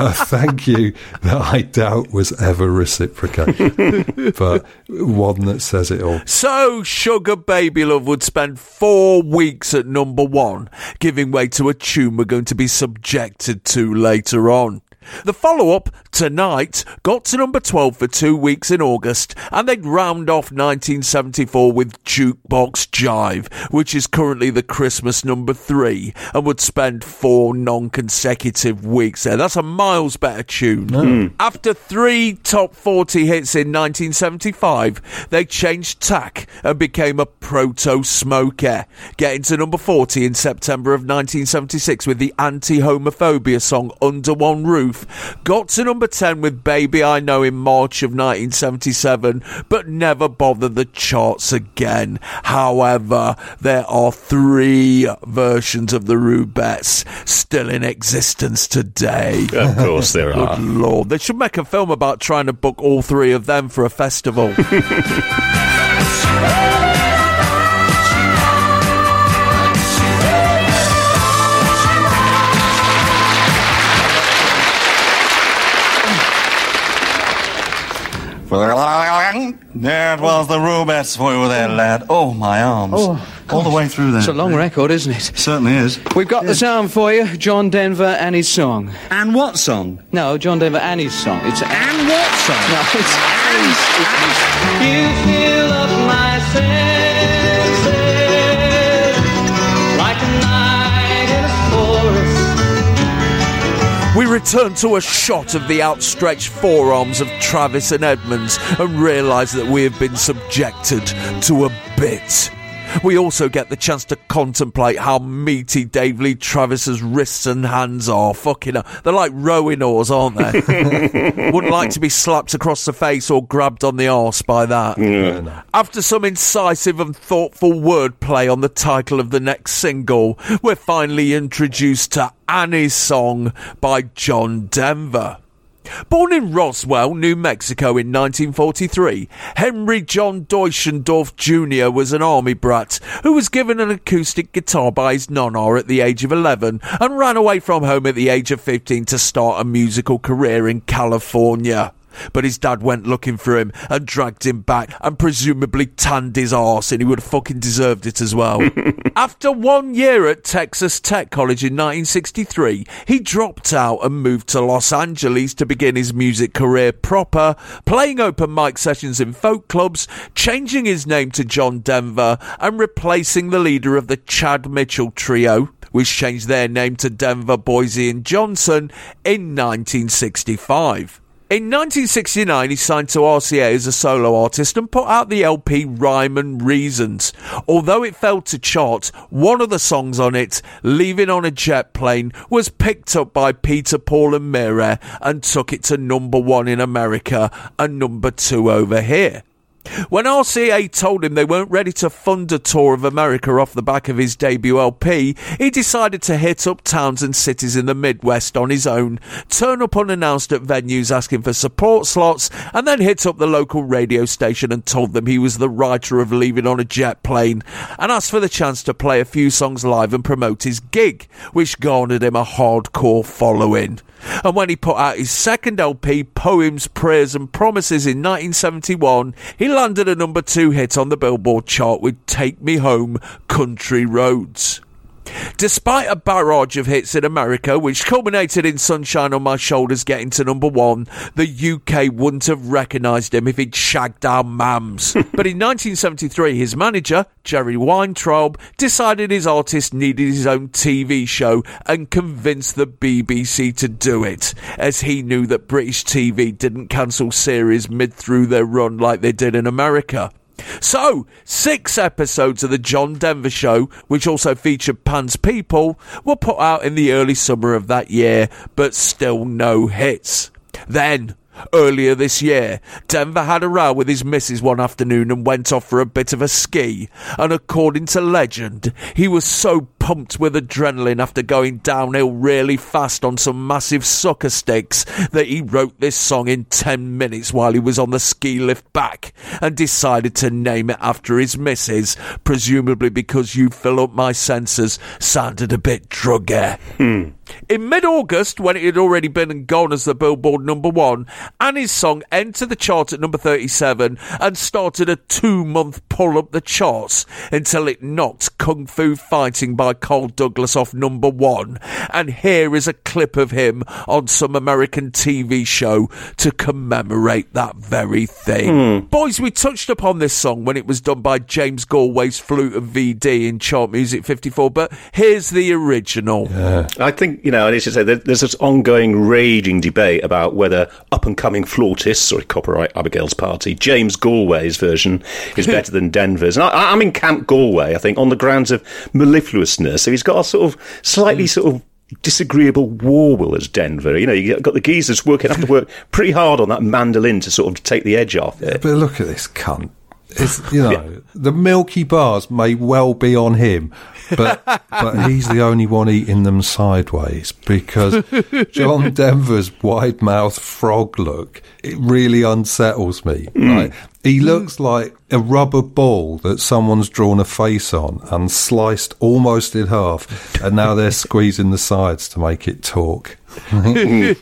a thank you that I doubt was ever reciprocated, but one that says it all. So, Sugar Baby Love would spend four weeks at number one, giving way to a tune we're going to be subjected to later on. The follow up, Tonight, got to number 12 for two weeks in August, and they'd round off 1974 with Jukebox Jive, which is currently the Christmas number three, and would spend four non consecutive weeks there. That's a miles better tune. Hmm. After three top 40 hits in 1975, they changed tack and became a proto smoker, getting to number 40 in September of 1976 with the anti homophobia song Under One Roof. Got to number 10 with Baby I Know in March of 1977, but never bothered the charts again. However, there are three versions of the Rubettes still in existence today. Of course there are. Good lord. They should make a film about trying to book all three of them for a festival. There it was, the Rubettes for you there, lad. Oh, my arms. Oh, All the way through there. It's a long record, isn't it? Certainly is. We've got the sound for you John Denver and his song. And what song? No, John Denver and his song. It's And what song? No, it's You fill up my senses return to a shot of the outstretched forearms of Travis and Edmonds and realise that we have been subjected to a bit. We also get the chance to contemplate how meaty Dave Lee Travis's wrists and hands are. Fucking hell. They're like rowing oars, aren't they? Wouldn't like to be slapped across the face or grabbed on the arse by that. After some incisive and thoughtful wordplay on the title of the next single, we're finally introduced to Annie's Song by John Denver. Born in Roswell, New Mexico in 1943, Henry John Deutschendorf Jr. was an army brat who was given an acoustic guitar by his nonna at the age of 11 and ran away from home at the age of 15 to start a musical career in California. But his dad went looking for him and dragged him back and presumably tanned his arse and he would have fucking deserved it as well. After one year at Texas Tech College in 1963, he dropped out and moved to Los Angeles to begin his music career proper, playing open mic sessions in folk clubs, changing his name to John Denver, and replacing the leader of the Chad Mitchell Trio, which changed their name to Denver, Boyce, and Johnson in 1965. In 1969, he signed to RCA as a solo artist and put out the LP Rhyme and Reasons. Although it failed to chart, one of the songs on it, Leaving on a Jet Plane, was picked up by Peter, Paul, and Mary and took it to number one in America and number two over here. When RCA told him they weren't ready to fund a tour of America off the back of his debut LP, he decided to hit up towns and cities in the Midwest on his own, turn up unannounced at venues asking for support slots, and then hit up the local radio station and told them he was the writer of Leaving on a Jet Plane, and asked for the chance to play a few songs live and promote his gig, which garnered him a hardcore following. And when he put out his second LP, Poems, Prayers and Promises in 1971, he landed a number two hit on the Billboard chart with Take Me Home, Country Roads. Despite a barrage of hits in America, which culminated in Sunshine on My Shoulders getting to number one, the UK wouldn't have recognised him if he'd shagged our mams. but in 1973, his manager, Jerry Weintraub, decided his artist needed his own TV show and convinced the BBC to do it, as he knew that British TV didn't cancel series mid through their run like they did in America. So, six episodes of the John Denver Show, which also featured Pan's People, were put out in the early summer of that year, but still no hits. Then, Earlier this year, Denver had a row with his missus one afternoon and went off for a bit of a ski. And according to legend, he was so pumped with adrenaline after going downhill really fast on some massive sucker sticks that he wrote this song in 10 minutes while he was on the ski lift back and decided to name it after his missus, presumably because You Fill Up My Senses sounded a bit druggy. Hmm. In mid August, when it had already been and gone as the Billboard number one, Annie's song entered the chart at number 37 and started a two month pull up the charts until it knocked Kung Fu Fighting by by Carl Douglas off number one. And here is a clip of him on some American TV show to commemorate that very thing. Hmm. Boys, we touched upon this song when it was done by James Galway's Flute and VD in Chart Music 54, but here's the original. I think, you know, and as you say, there, there's this ongoing raging debate about whether up and coming flautists, sorry, copyright Abigail's party, James Galway's version is better than Denver's. And I, I'm in Camp Galway, I think, on the grounds of mellifluousness. So he's got a sort of slightly mm. sort of disagreeable war will as Denver. You know, you've got the geezers working, have to work pretty hard on that mandolin to sort of take the edge off it. But look at this cunt. It's, you know, the Milky Bars may well be on him, but but he's the only one eating them sideways because John Denver's wide mouth frog look it really unsettles me. Mm. Like, he looks like a rubber ball that someone's drawn a face on and sliced almost in half, and now they're squeezing the sides to make it talk.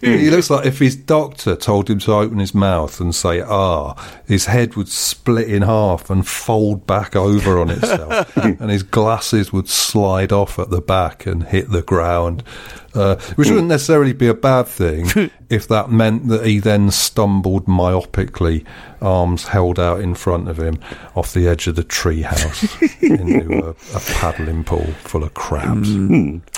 He looks like if his doctor told him to open his mouth and say "ah," his head would split in half and fold back over on itself, and his glasses would slide off at the back and hit the ground. Uh, which wouldn't necessarily be a bad thing if that meant that he then stumbled myopically, arms held out in front of him, off the edge of the treehouse into a, a paddling pool full of crabs. Hmm.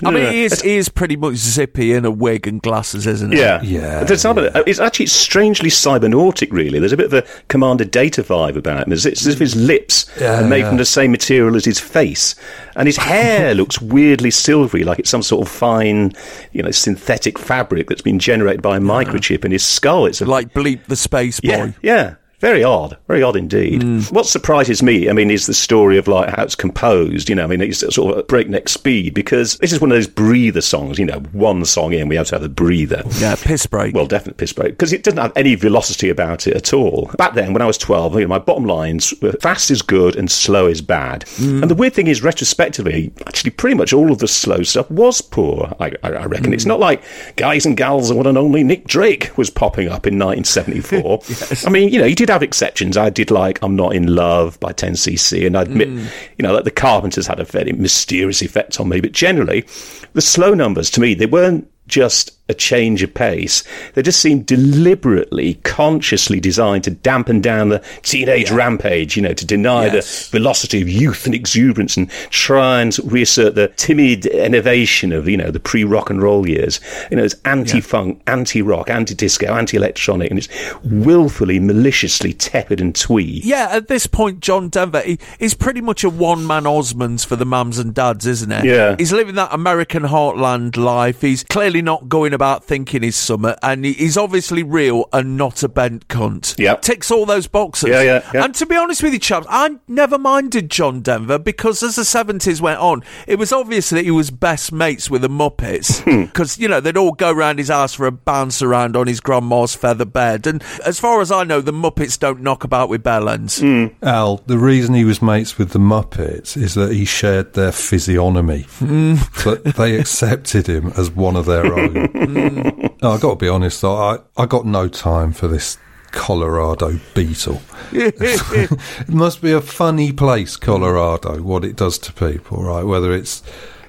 Hmm. I mean, he is, he is pretty much zippy in a wig and glasses, isn't he? Yeah, Yeah, There's some of it- uh, It's actually strangely cybernautic. Really, there's a bit of a Commander Data vibe about him. It's as if his lips Yeah, are made yeah. from the same material as his face, and his hair looks weirdly silvery, like it's some sort of fine, you know, synthetic fabric that's been generated by a microchip in his skull. It's a Like Bleep the Space Boy. yeah, yeah. Very odd, very odd indeed. Hmm. What surprises me, I mean, is the story of like how it's composed. You know, I mean, it's sort of at breakneck speed because this is one of those breather songs. You know, one song in, we have to have a breather. Yeah, piss break. Well, definitely piss break because it doesn't have any velocity about it at all. Back then, when I was twelve, you know, my bottom lines were fast is good and slow is bad. And the weird thing is, retrospectively, actually, pretty much all of the slow stuff was poor. I, I, I reckon it's not like guys and gals and one and only Nick Drake was popping up in 1974. I mean, you know, you did have exceptions. I did like "I'm Not in Love" by 10cc, and I admit, mm. you know, that the Carpenters had a very mysterious effect on me. But generally, the slow numbers to me, they weren't just a change of pace. They just seem deliberately, consciously designed to dampen down the teenage rampage, you know, to deny Yes. the velocity of youth and exuberance and try and reassert the timid innovation of, you know, the pre rock and roll years. You know, it's anti funk, anti rock, anti disco, anti electronic, and it's willfully, maliciously tepid and twee. Yeah, at this point, John Denver, he, he's pretty much a one man Osmonds for the mums and dads, isn't he? Yeah. He's living that American heartland life. He's clearly not going about thinking he's summer, and he's obviously real and not a bent cunt. Yep. Ticks all those boxes. Yeah, yeah, yeah. And to be honest with you, chaps, I never minded John Denver because as the 70s went on, it was obvious that he was best mates with the Muppets. Hmm. Because, you know, they'd all go round his house for a bounce around on his grandma's feather bed. And as far as I know, the Muppets don't knock about with bell ends. Hmm. Al, the reason he was mates with the Muppets is that he shared their physiognomy. That they accepted him as one of their own. No, i got to be honest, though, I, I got no time for this Colorado beetle. it must be a funny place, Colorado, what it does to people, right? Whether it's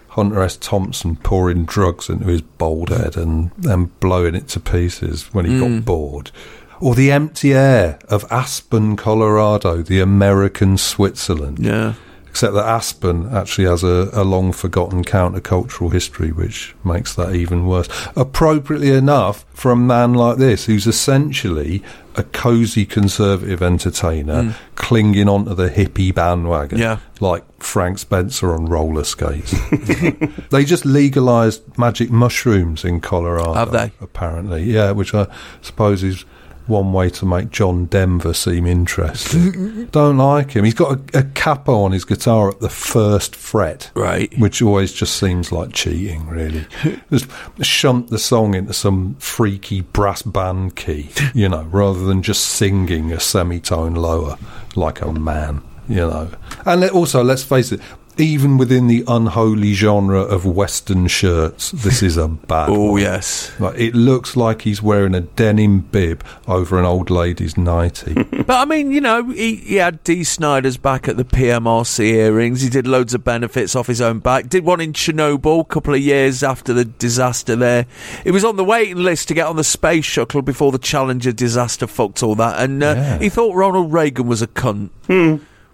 Hunter S. Thompson pouring drugs into his bald head and then blowing it to pieces when he got hmm. bored. Or the empty air of Aspen, Colorado, the American Switzerland. Yeah. Except that Aspen actually has a, a long forgotten countercultural history, which makes that even worse. Appropriately enough, for a man like this, who's essentially a cosy conservative entertainer hmm. clinging onto the hippie bandwagon, Yeah. like Frank Spencer on roller skates. they just legalised magic mushrooms in Colorado. Have they? Apparently, yeah, which I suppose is one way to make John Denver seem interesting. Don't like him. He's got a, a capo on his guitar at the first fret, Right. Which always just seems like cheating, really. just shunt the song into some freaky brass band key, you know, rather than just singing a semitone lower like a man. You know, and also let's face it, even within the unholy genre of Western shirts, this is a bad. Oh one. yes. Like, it looks like he's wearing a denim bib over an old lady's nightie. But I mean, you know, he, he had Dee Snider's back at the PMRC earrings. He did loads of benefits off his own back. Did one in Chernobyl a couple of years after the disaster there. He was on the waiting list to get on the space shuttle before the Challenger disaster fucked all that. And uh, Yeah. he thought Ronald Reagan was a cunt.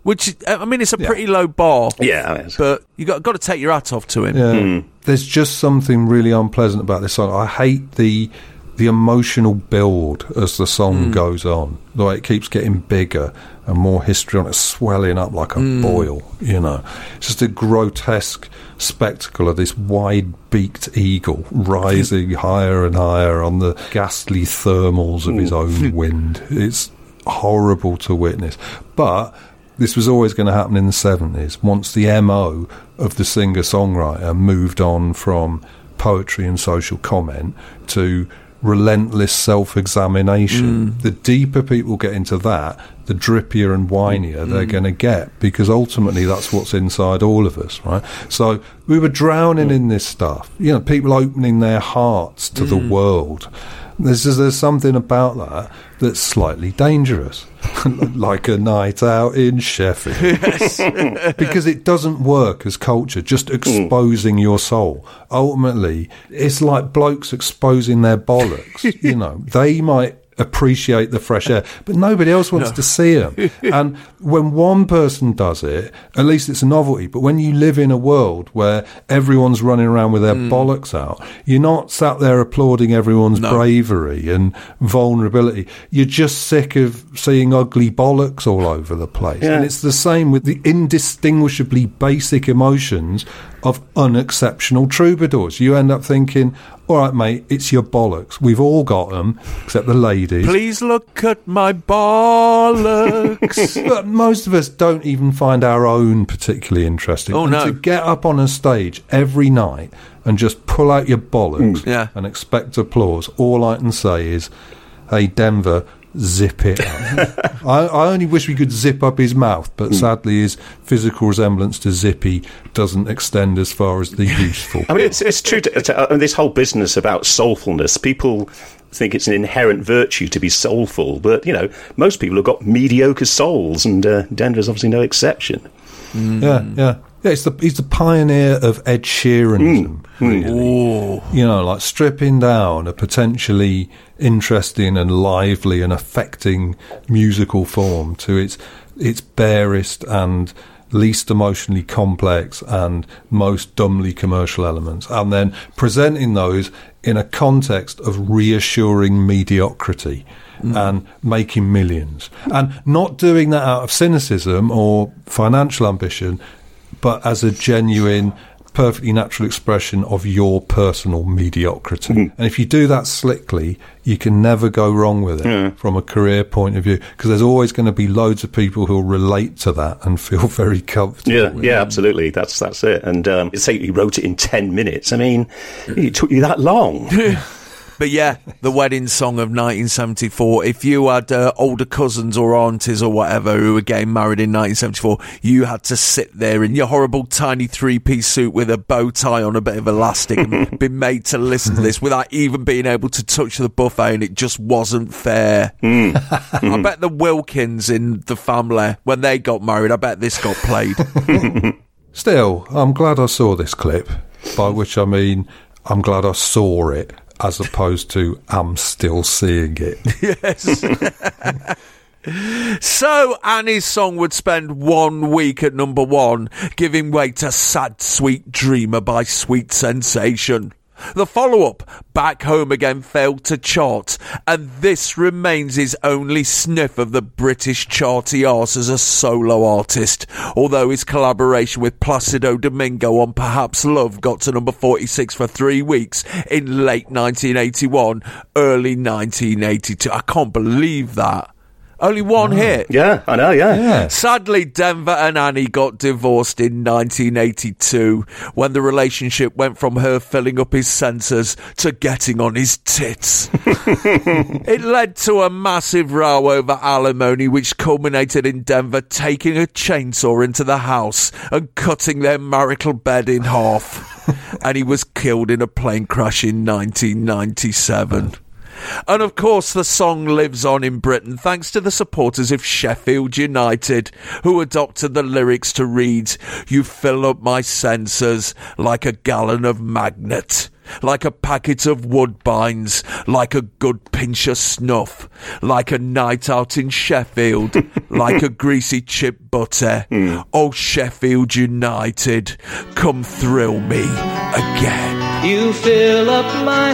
Which, uh, I mean, it's a pretty low bar. Yeah, it is. But you got, got to take your hat off to him. Yeah. Hmm. There's just something really unpleasant about this song. I hate the the emotional build as the song hmm. goes on. The way it keeps getting bigger and more history on it, swelling up like a hmm. boil. You know, it's just a grotesque spectacle of this wide-beaked eagle rising higher and higher on the ghastly thermals of his own wind. It's horrible to witness, but this was always going to happen in the 70s once the MO of the singer songwriter moved on from poetry and social comment to relentless self examination. Mm. The deeper people get into that, the drippier and whinier they're mm. going to get because ultimately that's what's inside all of us, right? So we were drowning in this stuff, you know, people opening their hearts to the mm. world. There's, there's something about that that's slightly dangerous, like a night out in Sheffield. because it doesn't work as culture, just mm. exposing your soul. Ultimately, it's like blokes exposing their bollocks. you know, they might appreciate the fresh air, but nobody else wants to see them. and when one person does it, at least it's a novelty. But when you live in a world where everyone's running around with their hmm. bollocks out, you're not sat there applauding everyone's bravery and vulnerability. You're just sick of seeing ugly bollocks all over the place. Yeah. And it's the same with the indistinguishably basic emotions of unexceptional troubadours. You end up thinking, all right, mate, it's your bollocks. We've all got them, except the ladies. Please look at my bollocks. But most of us don't even find our own particularly interesting. Oh, And no. To get up on a stage every night and just pull out your bollocks mm. Yeah. and expect applause, all I can say is, hey, Denver, zip it up. I, I only wish we could zip up his mouth, but sadly his physical resemblance to Zippy doesn't extend as far as the useful. I mean, it's, it's true. To, to, uh, this whole business about soulfulness, people think it's an inherent virtue to be soulful, but you know, most people have got mediocre souls, and uh, Denver's obviously no exception. Yeah, yeah. Yeah, it's the, he's the pioneer of Ed Sheeranism, hmm, hmm. really. You know, like stripping down a potentially interesting and lively and affecting musical form to its its barest and least emotionally complex and most dumbly commercial elements, and then presenting those in a context of reassuring mediocrity hmm. and making millions. And not doing that out of cynicism or financial ambition, but as a genuine, perfectly natural expression of your personal mediocrity. And if you do that slickly, you can never go wrong with it from a career point of view, because there's always going to be loads of people who'll relate to that and feel very comfortable. Yeah, yeah, it. absolutely. That's that's it. And um, say you wrote it in ten minutes. I mean, it took you that long. But yeah, the wedding song of 1974. If you had uh, older cousins or aunties or whatever who were getting married in 1974, you had to sit there in your horrible tiny three piece suit with a bow tie on a bit of elastic and be made to listen to this without even being able to touch the buffet, and it just wasn't fair. I bet the Wilkins in the family, when they got married, I bet this got played. Still, I'm glad I saw this clip, by which I mean I'm glad I saw it as opposed to I'm still seeing it. Yes. So Annie's song would spend one week at number one, giving way to Sad Sweet Dreamer by Sweet Sensation. The follow up, Back Home Again, failed to chart, and this remains his only sniff of the British charty arse as a solo artist, although his collaboration with Placido Domingo on Perhaps Love got to number 46 for three weeks in late 1981, early 1982. I can't believe that. Only one hit. Yeah, I know, yeah. Yeah. Sadly, Denver and Annie got divorced in 1982 when the relationship went from her filling up his sensors to getting on his tits. it led to a massive row over alimony, which culminated in Denver taking a chainsaw into the house and cutting their marital bed in half. and he was killed in a plane crash in 1997. And of course, the song lives on in Britain thanks to the supporters of Sheffield United, who adopted the lyrics to read, You fill up my senses like a gallon of magnet, like a packet of woodbines, like a good pinch of snuff, like a night out in Sheffield, like a greasy chip butter. Hmm. Oh, Sheffield United, come thrill me again. You fill up my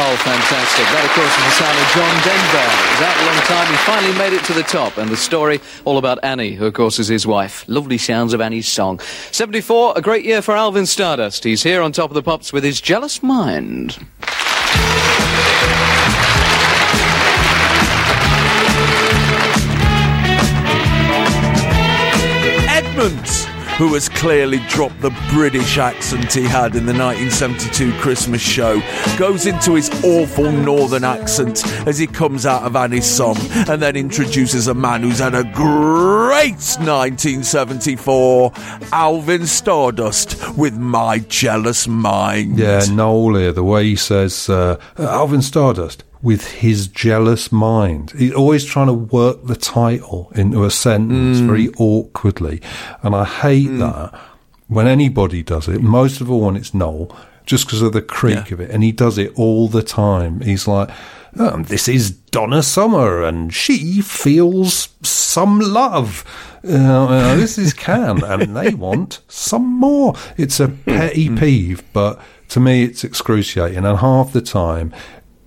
Oh, fantastic. That, of course, is the sound of John Denver. That long time, he finally made it to the top. And the story all about Annie, who, of course, is his wife. Lovely sounds of Annie's song. 74, a great year for Alvin Stardust. He's here on top of the pops with his jealous mind. Who has clearly dropped the British accent he had in the 1972 Christmas show, goes into his awful northern accent as he comes out of Annie's song and then introduces a man who's had a great 1974, Alvin Stardust, with My Jealous Mind. Yeah, Noel here, the way he says, uh, Alvin Stardust, with his jealous mind. He's always trying to work the title into a sentence Mm. very awkwardly. And I hate that when anybody does it, most of all when it's Noel, just because of the creak of it. And he does it all the time. He's like, um, this is Donna Summer and she feels some love. Uh, uh, this is Can and they want some more. It's a petty peeve, but to me it's excruciating. And half the time,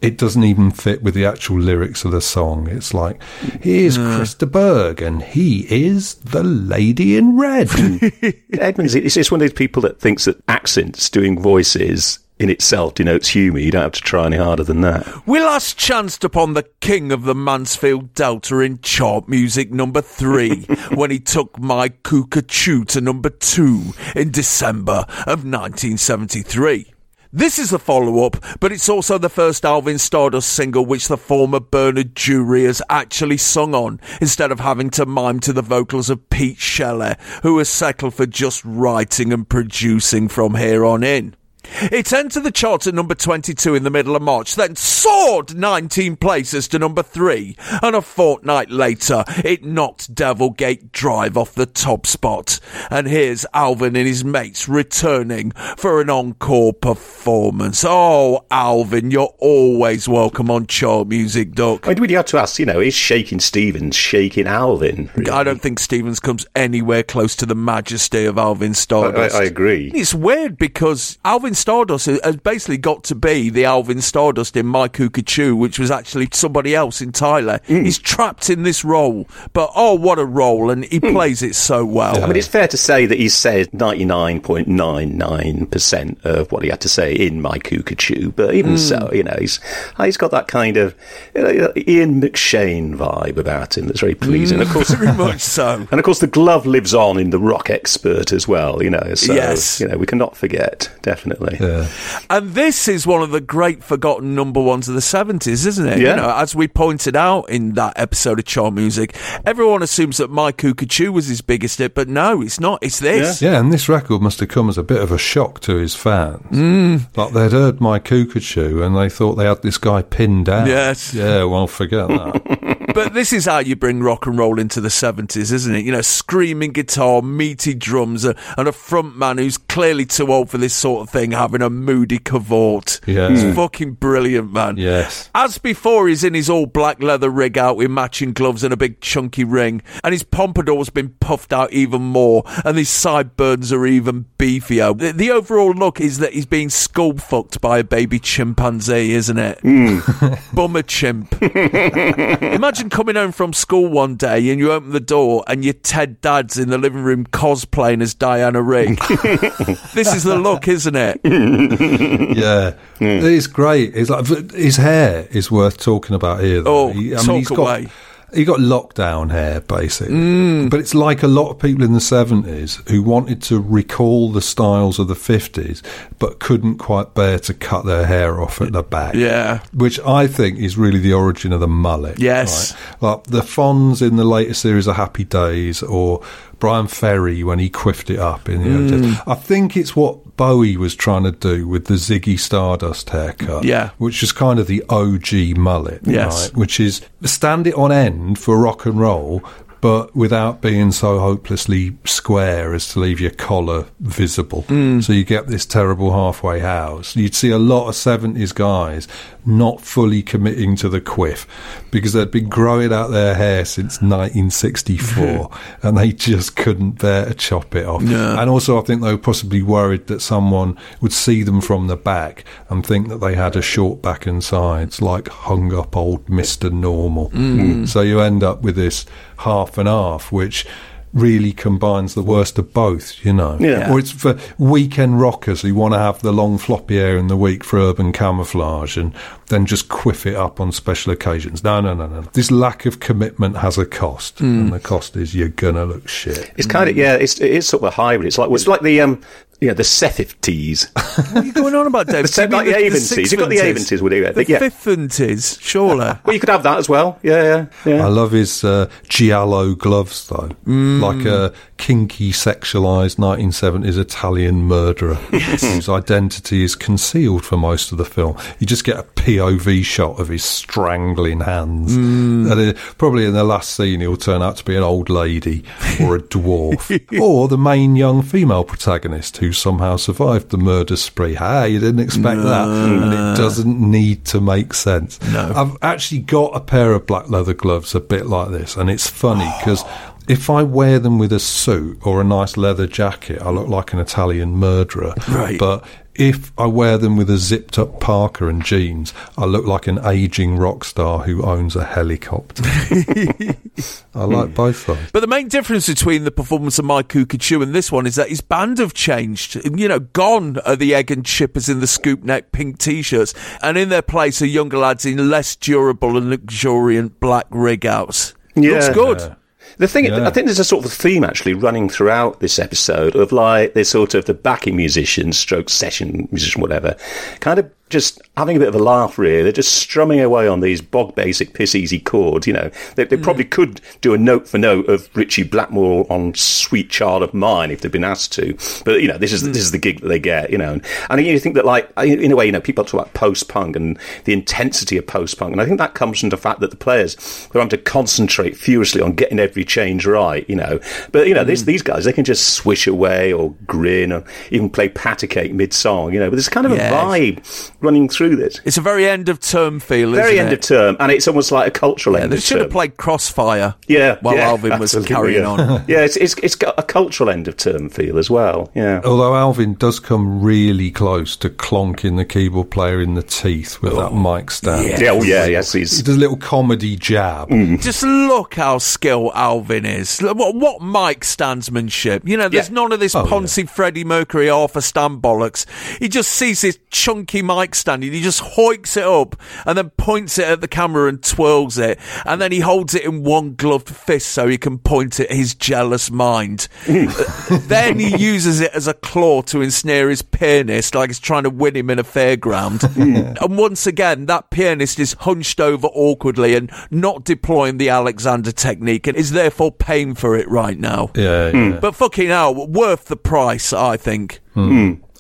it doesn't even fit with the actual lyrics of the song. It's like, here's Uh. Chris de Burgh, and he is the lady in red. Edmonds, it's just one of those people that thinks that accents doing voices in itself denotes humour. You don't have to try any harder than that. We last chanced upon the king of the Mansfield Delta in chart music number three when he took My Coo Ca Choo to number two in December of 1973. This is the follow up, but it's also the first Alvin Stardust single which the former Bernard Jewry has actually sung on, instead of having to mime to the vocals of Pete Shelley, who has settled for just writing and producing from here on in. It entered the charts at number 22 in the middle of March, then soared 19 places to number 3, and a fortnight later, it knocked Devilgate Drive off the top spot. And here's Alvin and his mates returning for an encore performance. Oh, Alvin, you're always welcome on Chart Music, Duck. I mean, you have to ask, you know, is Shakin' Stevens shaking Alvin? I don't think Stevens comes anywhere close to the majesty of Alvin Stardust. I- I agree. It's weird because Alvin Alvin Stardust has basically got to be the Alvin Stardust in My Cuckoo, which was actually somebody else entirely. He's trapped in this role, but oh, what a role, and he plays it so well. I mean, it's fair to say that he said 99.99% of what he had to say in My Cuckoo, but even Mm. so, you know, he's he's got that kind of you know, Ian McShane vibe about him that's very pleasing. Mm, of course, very much so. And of course, the glove lives on in the rock expert as well, you know, so, Yes. you know, we cannot forget, definitely. And this is one of the great forgotten number ones of the 70s, isn't it? Yeah. You know, as we pointed out in that episode of Chart Music, everyone assumes that My Cuckoo was his biggest hit, but no, it's not. It's this. Yeah, and this record must have come as a bit of a shock to his fans. Mm. Like they'd heard my Cuckoo and they thought they had this guy pinned down. Yes. Yeah, well, forget that. but this is how you bring rock and roll into the 70s, isn't it? You know, screaming guitar, meaty drums, uh, and a front man who's clearly too old for this sort of thing having a moody cavort. Yeah. It's Mm. fucking brilliant, man. Yes. As before, he's in his all black leather rig out with matching gloves and a big chunky ring, and his pompadour's been puffed out even more, and his sideburns are even beefier. The, the overall look is that he's being skull fucked by a baby chimpanzee, isn't it? Bummer chimp. Imagine coming home from school one day and you open the door and your Ted Dad's in the living room cosplaying as Diana Rigg. this is the look, isn't it? yeah, it's great. It's like his hair is worth talking about here. Though. Oh, He- talk got he got lockdown hair basically, Mm. but it's like a lot of people in the seventies who wanted to recall the styles of the fifties, but couldn't quite bear to cut their hair off at the back. Yeah. which I think is really the origin of the mullet. Yes. right? like the Fonz in the later series of Happy Days, or Bryan Ferry when he quiffed it up in the Mm. I think it's what Bowie was trying to do with the Ziggy Stardust haircut. Yeah. Which is kind of the OG mullet. Yes. Right? Which is stand it on end for rock and roll. But without being so hopelessly square as to leave your collar visible. Mm. So you get this terrible halfway house. You'd see a lot of 70s guys not fully committing to the quiff because they'd been growing out their hair since 1964 and they just couldn't bear to chop it off. No. And also, I think they were possibly worried that someone would see them from the back and think that they had a short back and sides, like hung up old Mr. Normal. Mm. So you end up with this half and half, which really combines the worst of both, you know. Yeah. Or it's for weekend rockers who want to have the long floppy hair in the week for urban camouflage and then just quiff it up on special occasions. No, no, no, no. This lack of commitment has a cost, Mm. and the cost is you're gonna look shit. It's kind of yeah. It's it's sort of a hybrid. It's like it's like the um you know the Sethifties. What are you going on about, Dave? The Seth- Do you like mean the Aventies. You've got the sixpences? Aventies, would you? I The think, yeah. fifpenties, surely. Well, you could have that as well. Yeah, yeah, yeah. I love his uh, giallo gloves, though, Mm. like a kinky, sexualized 1970s Italian murderer whose identity is concealed for most of the film. You just get a POV shot of his strangling hands, Mm. and uh, probably in the last scene he'll turn out to be an old lady or a dwarf, or the main young female protagonist who somehow survived the murder spree. Hey, you didn't expect that, and it doesn't need to make sense. No. I've actually got a pair of black leather gloves a bit like this, and it's funny because if I wear them with a suit or a nice leather jacket, I look like an Italian murderer. Right. But if I wear them with a zipped up parka and jeans, I look like an aging rock star who owns a helicopter. I like both those. But the main difference between the performance of Mike Cuckoo and this one is that his band have changed. You know, gone are the egg and chippers in the scoop neck pink t-shirts, and in their place are younger lads in less durable and luxuriant black rig outs. Yeah. Looks good. The thing, Yeah. I think there's a sort of theme actually running throughout this episode of like this sort of the backing musician, stroke session musician, whatever, kind of just having a bit of a laugh. Really, they're just strumming away on these bog basic piss easy chords. You know, they, they hmm. probably could do a note for note of Ritchie Blackmore on "Sweet Child of Mine" if they'd been asked to. But you know, this is hmm. this is the gig that they get. You know, and, and you think that like in a way, you know, people talk about post punk and the intensity of post punk, and I think that comes from the fact that the players they're having to concentrate furiously on getting every change right. You know, but you know, these hmm. these guys they can just swish away or grin or even play pat a cake mid song. You know, but there's kind of Yes. a vibe running through this. It's a very end of term feel, Very isn't end it? of term, and it's almost like a cultural Yeah, end they of should term. have played Crossfire. yeah, while yeah, Alvin was carrying yeah. on. Yeah, it's, it's it's got a cultural end of term feel as well. Yeah. Although Alvin does come really close to clonking the keyboard player in the teeth with that oh, mic stand. Yeah, oh, yeah, yes, He does a little comedy jab. Mm. Just look how skilled Alvin is. What, what mic standsmanship? You know, there's Yeah. none of this Oh, Ponzi Freddie Mercury Arthur Stan bollocks. He just sees this chunky mic stand and he just hoiks it up and then points it at the camera and twirls it. And then he holds it in one gloved fist so he can point at his jealous mind. Uh, then he uses it as a claw to ensnare his pianist like he's trying to win him in a fairground. and once again, that pianist is hunched over awkwardly and not deploying the Alexander technique and is therefore paying for it right now. Yeah, yeah. But fucking hell, worth the price, I think.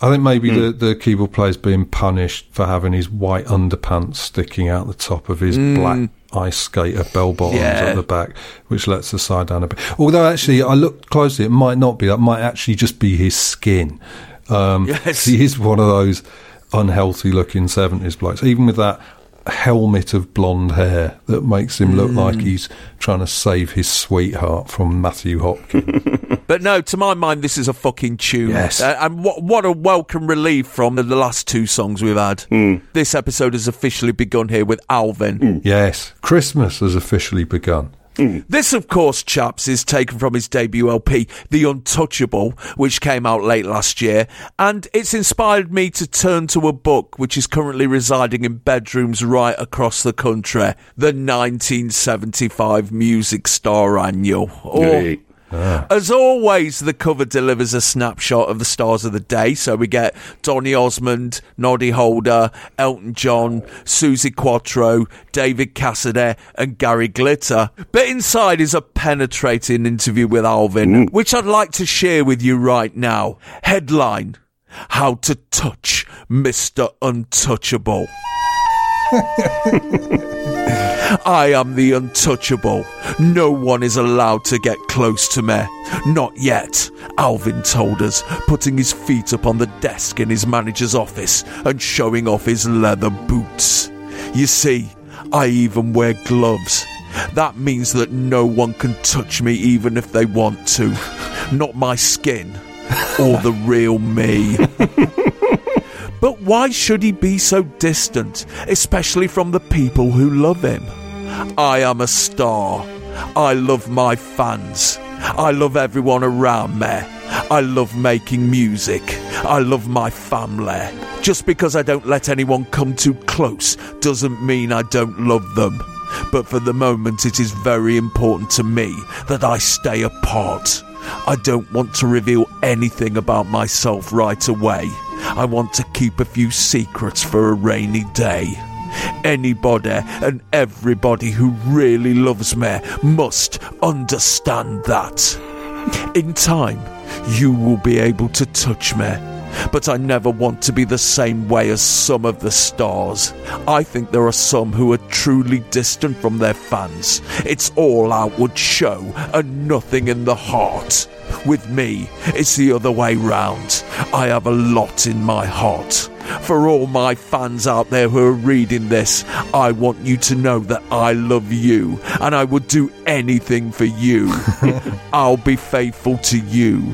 I think maybe the, the keyboard player's being punished for having his white underpants sticking out the top of his black ice skater bell bottoms Yeah. at the back, which lets the side down a bit. Although actually, I looked closely, it might not be. That might actually just be his skin. Um, Yes. He is one of those unhealthy looking 70s blokes, even with that helmet of blonde hair that makes him look like he's trying to save his sweetheart from Matthew Hopkins. But no, to my mind, this is a fucking tune. Yes. Uh, and what, what a welcome relief from the, the last two songs we've had. This episode has officially begun here with Alvin. yes, Christmas has officially begun. Mm. This, of course, chaps, is taken from his debut LP, The Untouchable, which came out late last year, and it's inspired me to turn to a book which is currently residing in bedrooms right across the country, the 1975 Music Star Annual. Oh, or, Hey. Ah. as always, the cover delivers a snapshot of the stars of the day. So we get Donny Osmond, Noddy Holder, Elton John, Suzi Quatro, David Cassidy, and Gary Glitter. But inside is a penetrating interview with Alvin, which I'd like to share with you right now. Headline How to Touch Mr. Untouchable. I am the untouchable. No one is allowed to get close to me. Not yet, Alvin told us, putting his feet up on the desk in his manager's office and showing off his leather boots. You see, I even wear gloves. That means that no one can touch me even if they want to. Not my skin or the real me. But why should he be so distant, especially from the people who love him? I am a star. I love my fans. I love everyone around me. I love making music. I love my family. Just because I don't let anyone come too close doesn't mean I don't love them. But for the moment, it is very important to me that I stay apart. I don't want to reveal anything about myself right away. I want to keep a few secrets for a rainy day. Anybody and everybody who really loves me must understand that. In time, you will be able to touch me. But I never want to be the same way as some of the stars. I think there are some who are truly distant from their fans. It's all outward show and nothing in the heart. With me, it's the other way round. I have a lot in my heart. For all my fans out there who are reading this, I want you to know that I love you and I would do anything for you. I'll be faithful to you.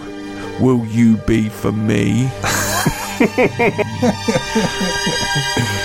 Will you be for me?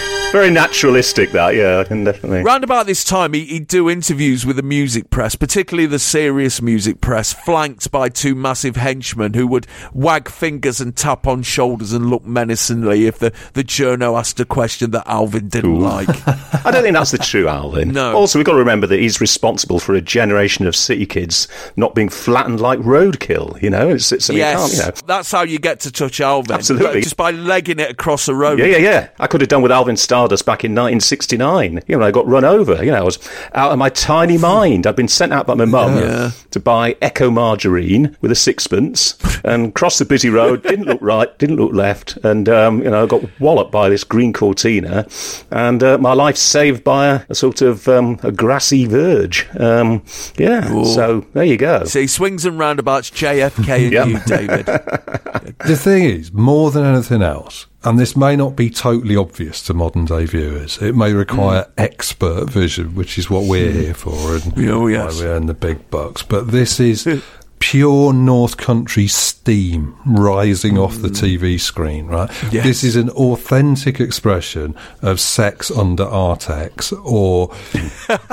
Very naturalistic, that, yeah, I can definitely. Round about this time, he, he'd do interviews with the music press, particularly the serious music press, flanked by two massive henchmen who would wag fingers and tap on shoulders and look menacingly if the, the journo asked a question that Alvin didn't like. I don't think that's the true Alvin. No. Also, we've got to remember that he's responsible for a generation of city kids not being flattened like roadkill, you know? It's, it's, I mean, yes, you know. that's how you get to touch Alvin. Absolutely. Just by legging it across the road. Yeah, yeah, yeah. I could have done with Alvin Stardust back in 1969. You know, I got run over. You know, I was out of my tiny mind. I'd been sent out by my mum Yeah. to buy Echo margarine with a sixpence and cross the busy road. Didn't look right, didn't look left, and um, you know, I got walloped by this green Cortina, and uh, my life saved by a, a sort of um, a grassy verge. Um, yeah. So there you go. See, swings and roundabouts, JFK and Yep. you, David. the thing is, more than anything else, and this may not be totally obvious to modern day viewers. It may require mm. expert vision, which is what we're here for, and Oh, yes. why we earn the big bucks. But this is pure North Country steam rising off the mm. TV screen, right? Yes. This is an authentic expression of sex under Artex, or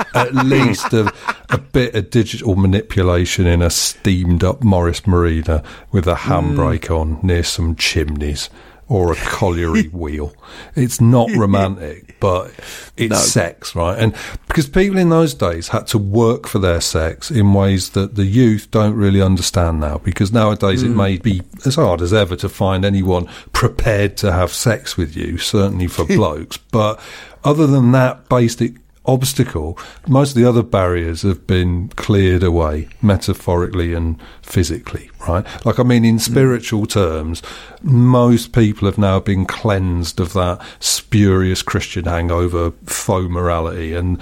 at least a, a bit of digital manipulation in a steamed up Morris Marina with a mm. handbrake on near some chimneys. Or a colliery wheel. It's not romantic, but it's No. sex, right? And because people in those days had to work for their sex in ways that the youth don't really understand now. Because nowadays it mm. may be as hard as ever to find anyone prepared to have sex with you, certainly for blokes. But other than that basic obstacle, most of the other barriers have been cleared away, metaphorically and physically, right? Like, I mean, in mm. spiritual terms, most people have now been cleansed of that spurious Christian hangover, faux morality, and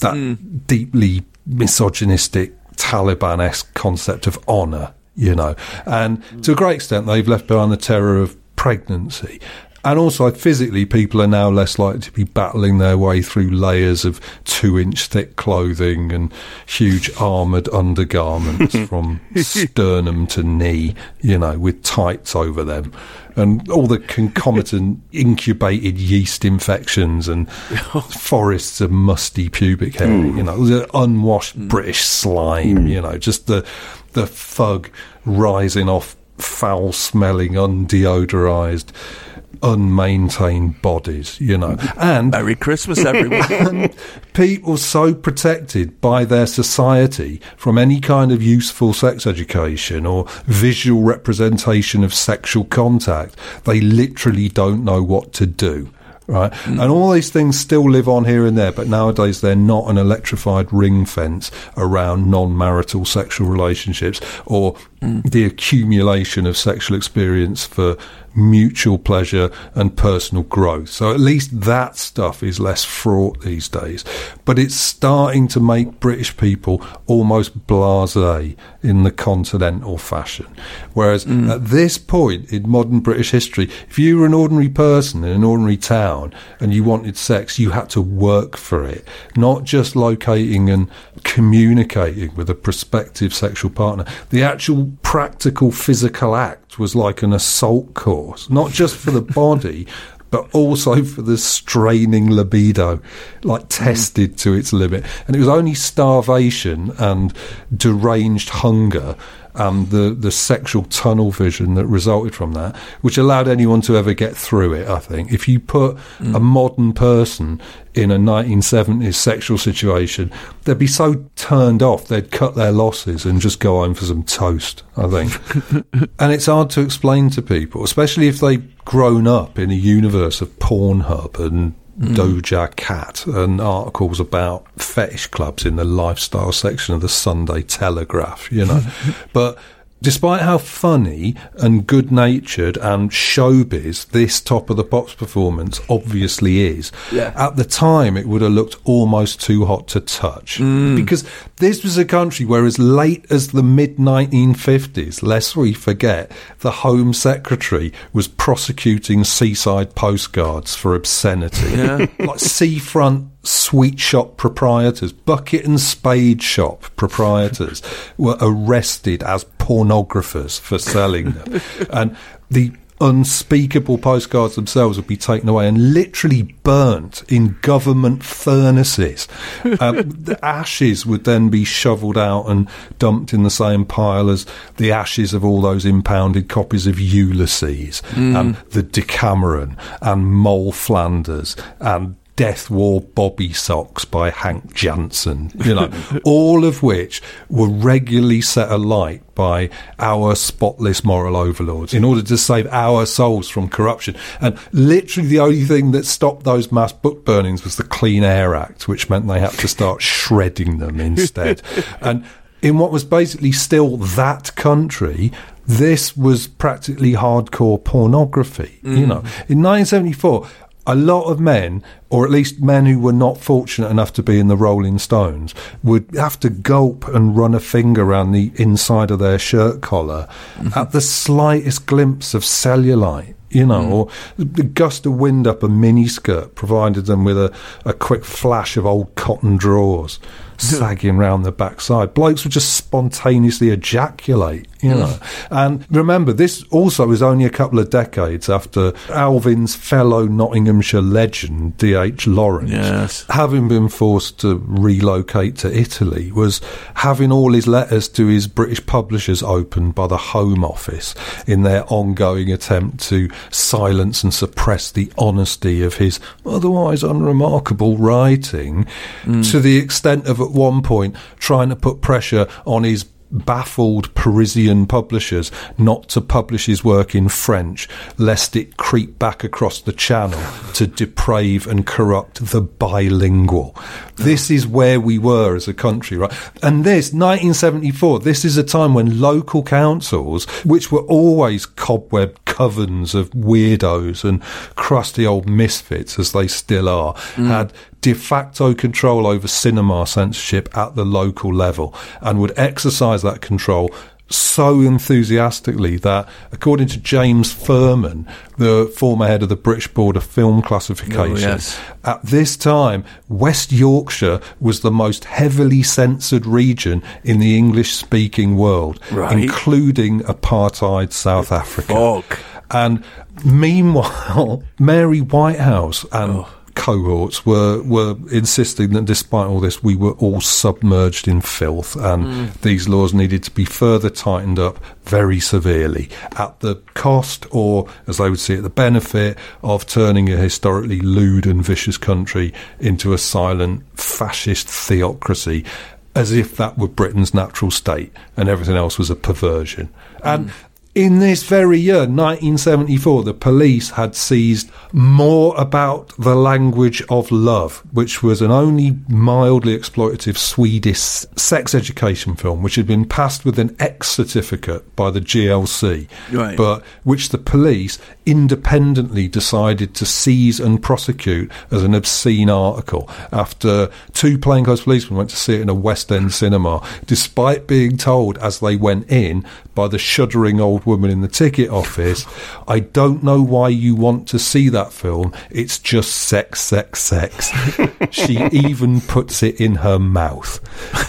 that mm. deeply misogynistic Taliban esque concept of honour, you know. And to a great extent, they've left behind the terror of pregnancy. And also, physically, people are now less likely to be battling their way through layers of two inch thick clothing and huge armoured undergarments from sternum to knee, you know, with tights over them. And all the concomitant incubated yeast infections and forests of musty pubic hair, hmm. you know, the unwashed hmm. British slime, hmm. you know, just the, the thug rising off foul smelling, undeodorized, unmaintained bodies, you know. And Merry Christmas, everyone. people so protected by their society from any kind of useful sex education or visual representation of sexual contact, they literally don't know what to do. Right, mm. and all these things still live on here and there, but nowadays they're not an electrified ring fence around non-marital sexual relationships or the accumulation of sexual experience for mutual pleasure and personal growth. So at least that stuff is less fraught these days. But it's starting to make British people almost blasé in the continental fashion. Whereas mm. at this point in modern British history, if you were an ordinary person in an ordinary town and you wanted sex, you had to work for it, not just locating and communicating with a prospective sexual partner. The actual practical physical act was like an assault course, not just for the body, but also for the straining libido, like mm. tested to its limit. And it was only starvation and deranged hunger and the, the sexual tunnel vision that resulted from that, which allowed anyone to ever get through it, I think. If you put a mm. modern person in a 1970s sexual situation, they'd be so turned off, they'd cut their losses and just go home for some toast, I think. and it's hard to explain to people, especially if they've grown up in a universe of Pornhub and Mm. Doja Cat and articles about fetish clubs in the lifestyle section of the Sunday Telegraph, you know. but despite how funny and good natured and showbiz this Top of the Pops performance obviously is, Yeah. at the time it would have looked almost too hot to touch. Mm. Because this was a country where, as late as the mid 1950s, lest we forget, the Home Secretary was prosecuting seaside postcards for obscenity. Yeah. like seafront sweet shop proprietors, bucket and spade shop proprietors were arrested as pornographers for selling them. and the unspeakable postcards themselves would be taken away and literally burnt in government furnaces. Um, the ashes would then be shoveled out and dumped in the same pile as the ashes of all those impounded copies of Ulysses and the Decameron and Moll Flanders and Death Wore Bobby Socks by Hank Janson, you know, all of which were regularly set alight by our spotless moral overlords in order to save our souls from corruption. And literally the only thing that stopped those mass book burnings was the Clean Air Act, which meant they had to start shredding them instead. and in what was basically still that country, this was practically hardcore pornography. You mm. know, in 1974, a lot of men, or at least men who were not fortunate enough to be in the Rolling Stones, would have to gulp and run a finger around the inside of their shirt collar mm-hmm. at the slightest glimpse of cellulite. you know, mm. or the gust of wind up a miniskirt provided them with a, a quick flash of old cotton drawers sagging round the backside. Blokes would just spontaneously ejaculate, you know. And remember, this also is only a couple of decades after Alvin's fellow Nottinghamshire legend, D.H. Lawrence, Yes. having been forced to relocate to Italy, was having all his letters to his British publishers opened by the Home Office in their ongoing attempt to silence and suppress the honesty of his otherwise unremarkable writing, mm. to the extent of at one point trying to put pressure on his baffled Parisian publishers not to publish his work in French, lest it creep back across the channel to deprave and corrupt the bilingual. This is where we were as a country, right? And this, 1974, this is a time when local councils, which were always cobweb covens of weirdos and crusty old misfits, as they still are, mm. had de facto control over cinema censorship at the local level and would exercise that control so enthusiastically that, according to James Ferman, the former head of the British Board of Film Classification, oh, yes. at this time, West Yorkshire was the most heavily censored region in the English speaking world, Right. including apartheid South Africa. Fuck. And meanwhile, Mary Whitehouse and oh. Cohorts were were insisting that despite all this, we were all submerged in filth, and hmm. these laws needed to be further tightened up very severely at the cost, or as they would see it, the benefit of turning a historically lewd and vicious country into a silent fascist theocracy. As if that were Britain's natural state and everything else was a perversion. And hmm. In this very year, 1974, the police had seized more about the language of love, which was an only mildly exploitative Swedish sex education film, which had been passed with an X certificate by the GLC, Right. but which the police independently decided to seize and prosecute as an obscene article after two plainclothes policemen went to see it in a West End cinema, despite being told as they went in by the shuddering old woman in the ticket office, I don't know why you want to see that film. It's just sex, sex, sex. she even puts it in her mouth.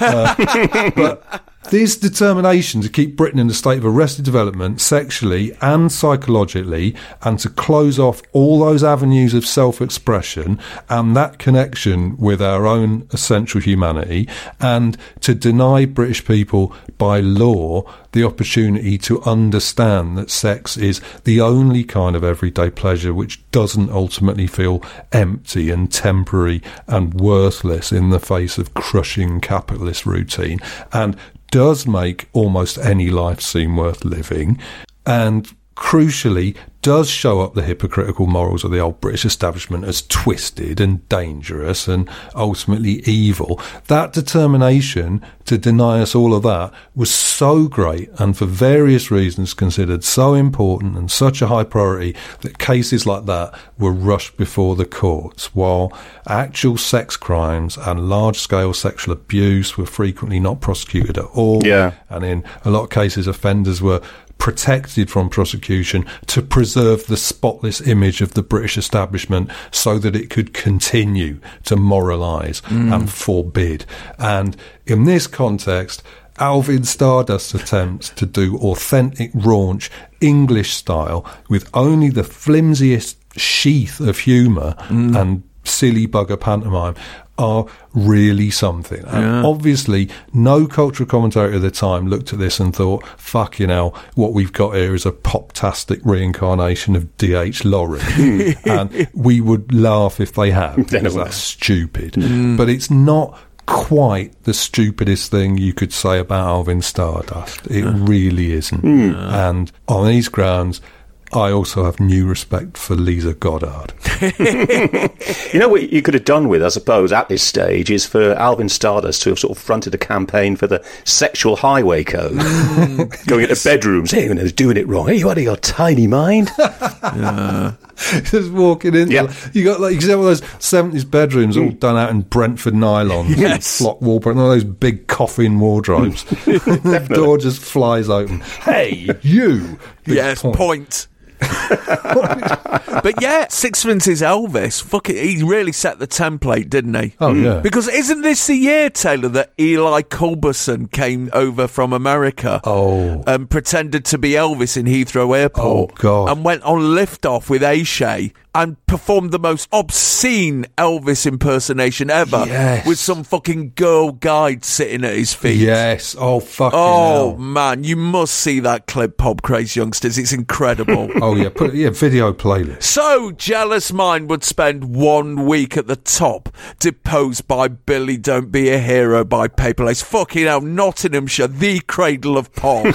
Uh, but this determination to keep Britain in a state of arrested development sexually and psychologically and to close off all those avenues of self expression and that connection with our own essential humanity and to deny British people by law the opportunity to understand that sex is the only kind of everyday pleasure which doesn't ultimately feel empty and temporary and worthless in the face of crushing capitalist routine. And does make almost any life seem worth living. And crucially does show up the hypocritical morals of the old British establishment as twisted and dangerous and ultimately evil. That determination to deny us all of that was so great and for various reasons considered so important and such a high priority that cases like that were rushed before the courts while actual sex crimes and large scale sexual abuse were frequently not prosecuted at all. Yeah. And in a lot of cases offenders were protected from prosecution to preserve the spotless image of the British establishment so that it could continue to moralise mm. and forbid. And in this context, Alvin Stardust's attempts to do authentic raunch English style with only the flimsiest sheath of humour mm. and silly bugger pantomime are really something. And Yeah. obviously, no cultural commentator at the time looked at this and thought, fucking hell, what we've got here is a pop-tastic reincarnation of D.H. Lawrence. and we would laugh if they had, because that's stupid. But it's not quite the stupidest thing you could say about Alvin Stardust. It really isn't. And on these grounds, I also have new respect for Lisa Goddard. You know what you could have done with, I suppose, at this stage is for Alvin Stardust to have sort of fronted a campaign for the sexual highway code, mm. going into bedrooms, hey, you know, doing it wrong. Hey, you out of your tiny mind? Just walking in, Yeah. you got like you see all those seventies bedrooms all mm. done out in Brentford nylons, Yes. flock wallpaper, and all those big coffin wardrobes. the door just flies open. Hey, you! Big yes, point. but yeah, Sixpence is Elvis. Fuck it, he really set the template, didn't he? Oh, hmm. yeah. Because isn't this the year, Taylor, that Eli Culberson came over from America? Oh. And pretended to be Elvis in Heathrow Airport. Oh, God. And went on liftoff with Ayshea and performed the most obscene Elvis impersonation ever. Yes. With some fucking girl guide sitting at his feet. Yes. Oh, fucking Oh hell. man, you must see that clip, Pop Craze youngsters. It's incredible. Oh, yeah. Put, yeah, video playlist. So, Jealous Mind would spend one week at the top, deposed by Billy Don't Be a Hero by Paper Lace. Fucking hell, Nottinghamshire, the cradle of pop.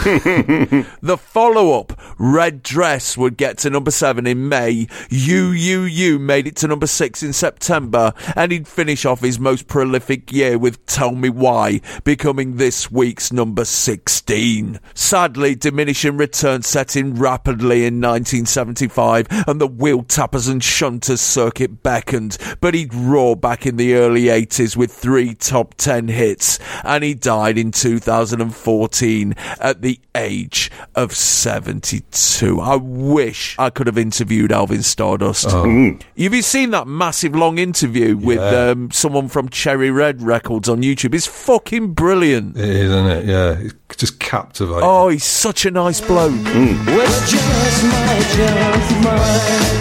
the follow up, Red Dress, would get to number seven in May. You, You, You made it to number six in September, and he'd finish off his most prolific year with Tell Me Why, becoming this week's number 16. Sadly, diminishing returns set in rapidly in 1975, and the wheel tappers and shunters circuit beckoned, but he'd roar back in the early 80s with three top 10 hits, and he died in 2014 at the age of 72. I wish I could have interviewed Alvin Stardust. Oh. Mm. Have you seen that massive long interview with um, someone from Cherry Red Records on YouTube? It's fucking brilliant. It is, isn't it? Yeah. It's just captivating. Oh, he's such a nice bloke. It's just my jealous mind.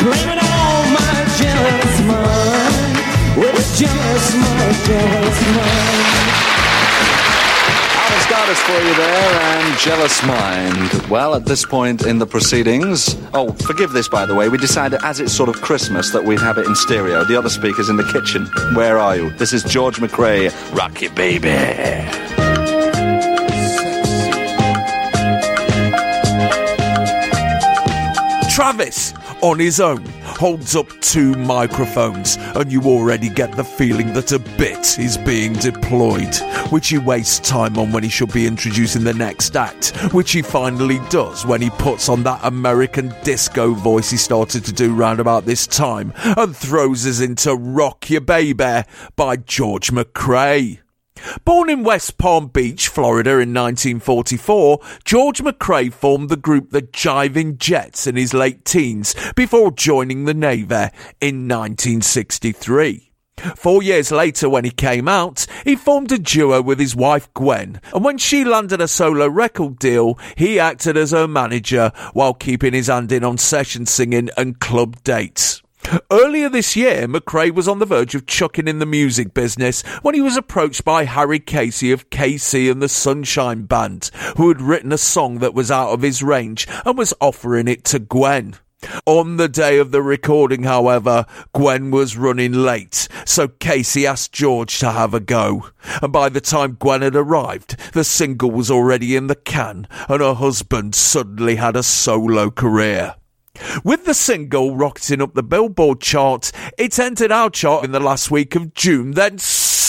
Blame it on my jealous mind. It's just my jealous mind. Stardust for you there, and Jealous Mind. Well, at this point in the proceedings, oh, forgive this by the way, we decided as it's sort of Christmas that we'd have it in stereo. The other speaker's in the kitchen. Where are you? This is George McCrae, Rocky Baby. Travis, on his own, holds up two microphones, and you already get the feeling that a bit is being deployed, which he wastes time on when he should be introducing the next act, which he finally does when he puts on that American disco voice he started to do round about this time and throws us into Rock Your Baby by George McCrae. Born in West Palm Beach, Florida in 1944, George McCrae formed the group the Jiving Jets in his late teens before joining the Navy in 1963. Four years later, when he came out, he formed a duo with his wife Gwen, and when she landed a solo record deal, he acted as her manager while keeping his hand in on session singing and club dates. Earlier this year, McCrae was on the verge of chucking in the music business when he was approached by Harry Casey of KC and the Sunshine Band, who had written a song that was out of his range and was offering it to Gwen. On the day of the recording, however, Gwen was running late, so Casey asked George to have a go. And by the time Gwen had arrived, the single was already in the can, and her husband suddenly had a solo career. With the single rocketing up the Billboard chart, it entered our chart in the last week of June, then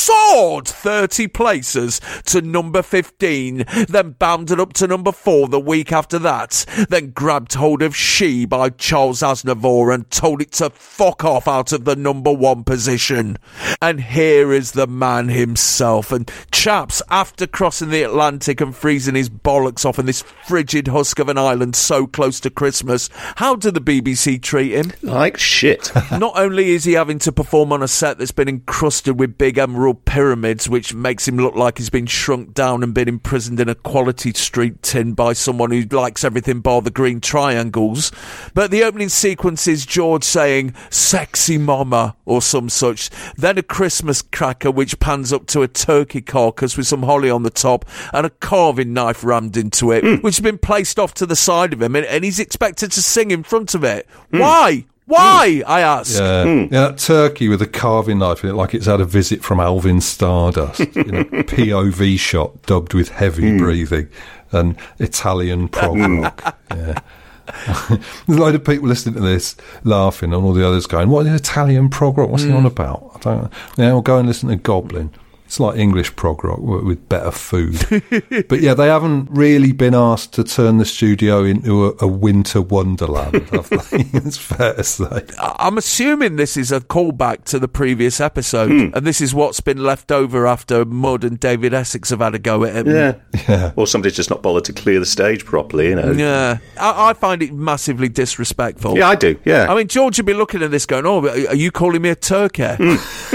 soared 30 places to number 15, then bounded up to number 4 the week after that, then grabbed hold of She by Charles Aznavour and told it to fuck off out of the number 1 position. And here is the man himself. And chaps, after crossing the Atlantic and freezing his bollocks off in this frigid husk of an island so close to Christmas, how do the BBC treat him? Like shit. Not only is he having to perform on a set that's been encrusted with big emerald pyramids, which makes him look like he's been shrunk down and been imprisoned in a quality street tin by someone who likes everything bar the green triangles, but the opening sequence is George saying, sexy mama, or some such, then a Christmas cracker which pans up to a turkey carcass with some holly on the top and a carving knife rammed into it, hmm. which has been placed off to the side of him, and, and he's expected to sing in front of it. Hmm. Why? Why? I ask. Yeah. Hmm. yeah, that turkey with a carving knife in it, like it's had a visit from Alvin Stardust. you know, POV shot dubbed with heavy hmm. breathing and Italian hmm. prog rock. Yeah. There's a load of people listening to this laughing, and all the others going, "What is Italian prog rock? What's he on about?" I don't. Yeah, well, go and listen to Goblin. It's like English prog rock with better food. but yeah, they haven't really been asked to turn the studio into a, a winter wonderland, have they? it's fair to say. I- I'm assuming this is a callback to the previous episode, Hmm. and this is what's been left over after Mud and David Essex have had a go at it. Yeah. Yeah. Or somebody's just not bothered to clear the stage properly, you know. Yeah, I, I find it massively disrespectful. Yeah, I do, yeah. I mean, George would be looking at this going, "Oh, are are you calling me a turkey?"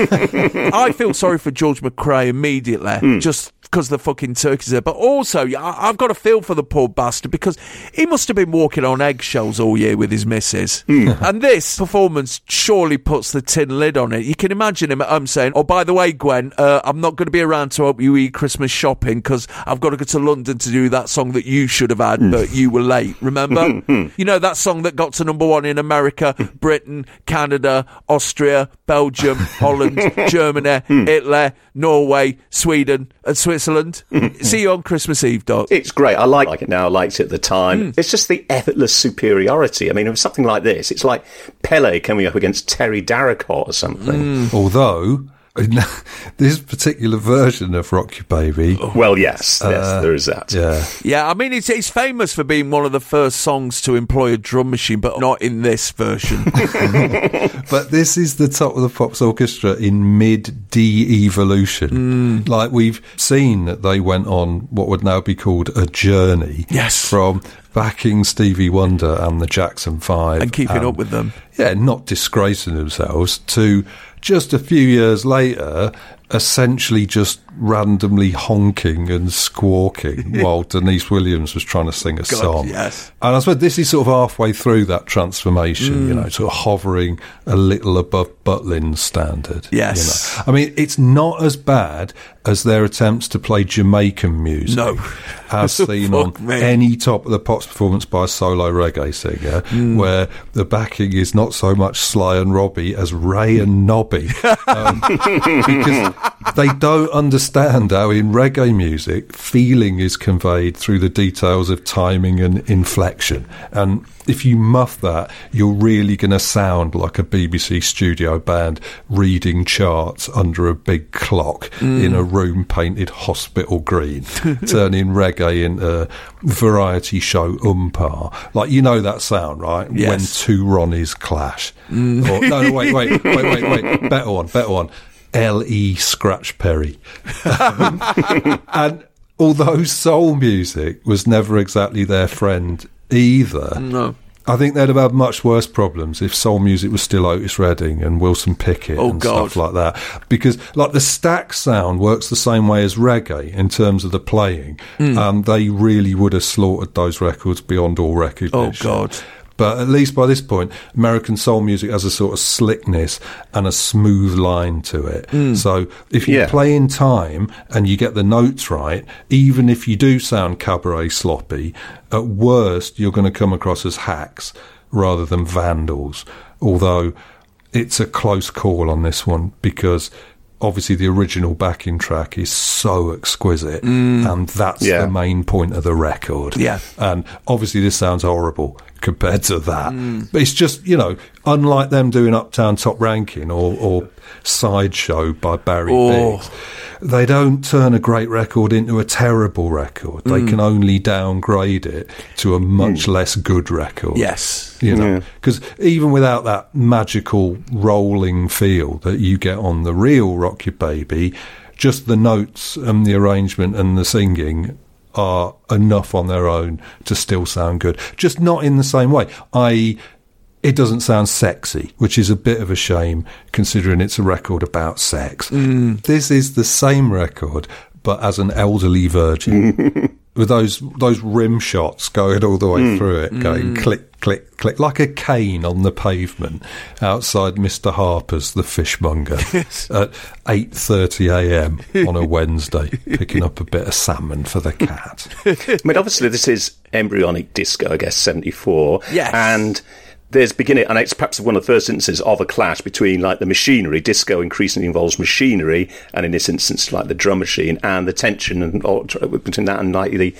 I feel sorry for George Immediately, Hmm. just because the fucking turkey's there. But also, I- I've got a feel for the poor bastard because he must have been walking on eggshells all year with his missus. Hmm. and this performance surely puts the tin lid on it. You can imagine him at home saying, "Oh, by the way, Gwen, uh, I'm not going to be around to help you eat Christmas shopping because I've got to go to London to do that song that you should have had, Hmm. but you were late. Remember? you know that song that got to number one in America, Britain, Canada, Austria, Belgium, Holland, Germany, Italy, Italy, Norway, Sweden, and Switzerland. See you on Christmas Eve, Doc. It's great. I like, like it now. I liked it at the time. Hmm. It's just the effortless superiority. I mean, it was something like this, it's like Pele coming up against Terry Darracott or something. Hmm. Although, in this particular version of Rock Your Baby. Well, yes, yes, uh, there is that. Yeah. Yeah, I mean, it's, it's famous for being one of the first songs to employ a drum machine, but not in this version. But this is the top of the Pops Orchestra in mid de evolution. Mm. Like we've seen that they went on what would now be called a journey. Yes. From backing Stevie Wonder and the Jackson Five and keeping up with them. Yeah, not disgracing themselves to just a few years later essentially just randomly honking and squawking while Deniece Williams was trying to sing a God, song. yes. And I suppose this is sort of halfway through that transformation, you Mm. know, sort of hovering a little above Butlin's standard. you Yes. know. I mean, it's not as bad as their attempts to play Jamaican music. No. As seen on me. any top of the pops performance by a solo reggae singer, Mm. where the backing is not so much Sly and Robbie as Ray and Nobby. um, because they don't understand how in reggae music feeling is conveyed through the details of timing and inflection. And if you muff that, you're really going to sound like a BBC studio band reading charts under a big clock Mm. in a room painted hospital green, turning reggae into variety show umpar. Like, you know that sound, right? Yes. When two Ronnies clash. Mm. Or, no, no, wait, wait, wait, wait, wait. Better one, better one. L.E. Scratch Perry. and although soul music was never exactly their friend either, No. I think they'd have had much worse problems if soul music was still Otis Redding and Wilson Pickett Oh, and God. stuff like that. Because like the Stax sound works the same way as reggae in terms of the playing, Mm. and they really would have slaughtered those records beyond all recognition. Oh, God. But at least by this point, American soul music has a sort of slickness and a smooth line to it. Mm. So if you Yeah. play in time and you get the notes right, even if you do sound cabaret sloppy, at worst you're going to come across as hacks rather than vandals. Although it's a close call on this one because obviously the original backing track is so exquisite and that's Yeah. the main point of the record. Yeah. And obviously this sounds horrible compared to that. Mm. But it's just, you know, unlike them doing Uptown Top Ranking or, or Sideshow by Barry Oh. Biggs, they don't turn a great record into a terrible record. They Mm. can only downgrade it to a much less good record. Yes. You know, Yeah. because even without that magical rolling feel that you get on the real Rock Your Baby, just the notes and the arrangement and the singing are enough on their own to still sound good. Just not in the same way. I. It doesn't sound sexy, which is a bit of a shame considering it's a record about sex. This is the same record, but as an elderly virgin. with those those rim shots going all the way Mm. through it, going click, click, click, like a cane on the pavement outside Mr. Harper's, the fishmonger, at eight thirty a.m. on a Wednesday, picking up a bit of salmon for the cat. I mean, obviously, this is embryonic disco, I guess, 74. Yes. And there's beginning, and it's perhaps one of the first instances of a clash between like the machinery. Disco increasingly involves machinery, and in this instance, like the drum machine, and the tension and between that and like the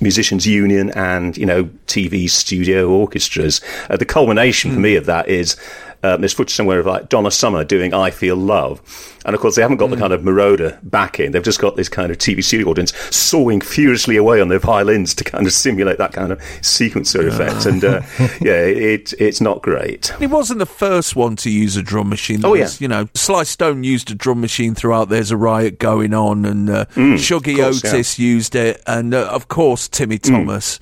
musicians' union and you know TV studio orchestras. Uh, the culmination for me of that is um, there's footage somewhere of like Donna Summer doing "I Feel Love," and of course they haven't got the kind of Moroder backing. They've just got this kind of TV studio audience sawing furiously away on their violins to kind of simulate that kind of sequencer effect. And uh, yeah, it it's not great. He wasn't the first one to use a drum machine. There Oh, yeah. was, you know, Sly Stone used a drum machine throughout There's a Riot Going On, and uh, Mm, Shuggie course, Otis used it, and uh, of course Timmy Thomas.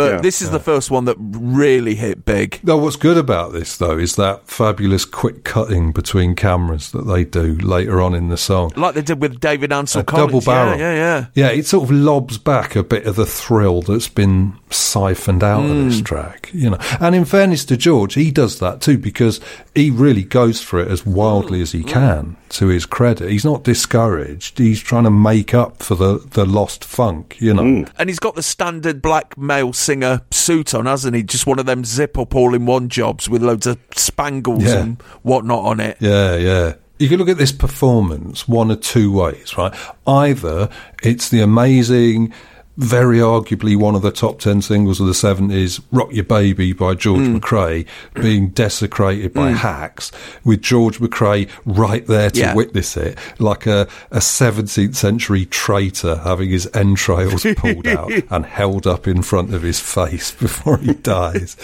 But Yeah. this is the first one that really hit big. Now, what's good about this though is that fabulous quick cutting between cameras that they do later on in the song. Like they did with David Ansel A Collins. double barrel. Yeah, yeah, yeah. Yeah, it sort of lobs back a bit of the thrill that's been siphoned out of Mm. this track, you know. And in fairness to George, he does that too because he really goes for it as wildly as he can. To his credit, he's not discouraged. He's trying to make up for the the lost funk, you know. Mm. And he's got the standard black male singer suit on, hasn't he? Just one of them zip up all in one jobs with loads of spangles Yeah. and whatnot on it. Yeah, yeah. You can look at this performance one of two ways, right? Either it's the amazing, very arguably one of the top 10 singles of the 70s, Rock Your Baby by George McCrae, being desecrated by Mm. hacks, with George McCrae right there to Yeah. witness it, like a, a 17th century traitor having his entrails pulled out and held up in front of his face before he dies.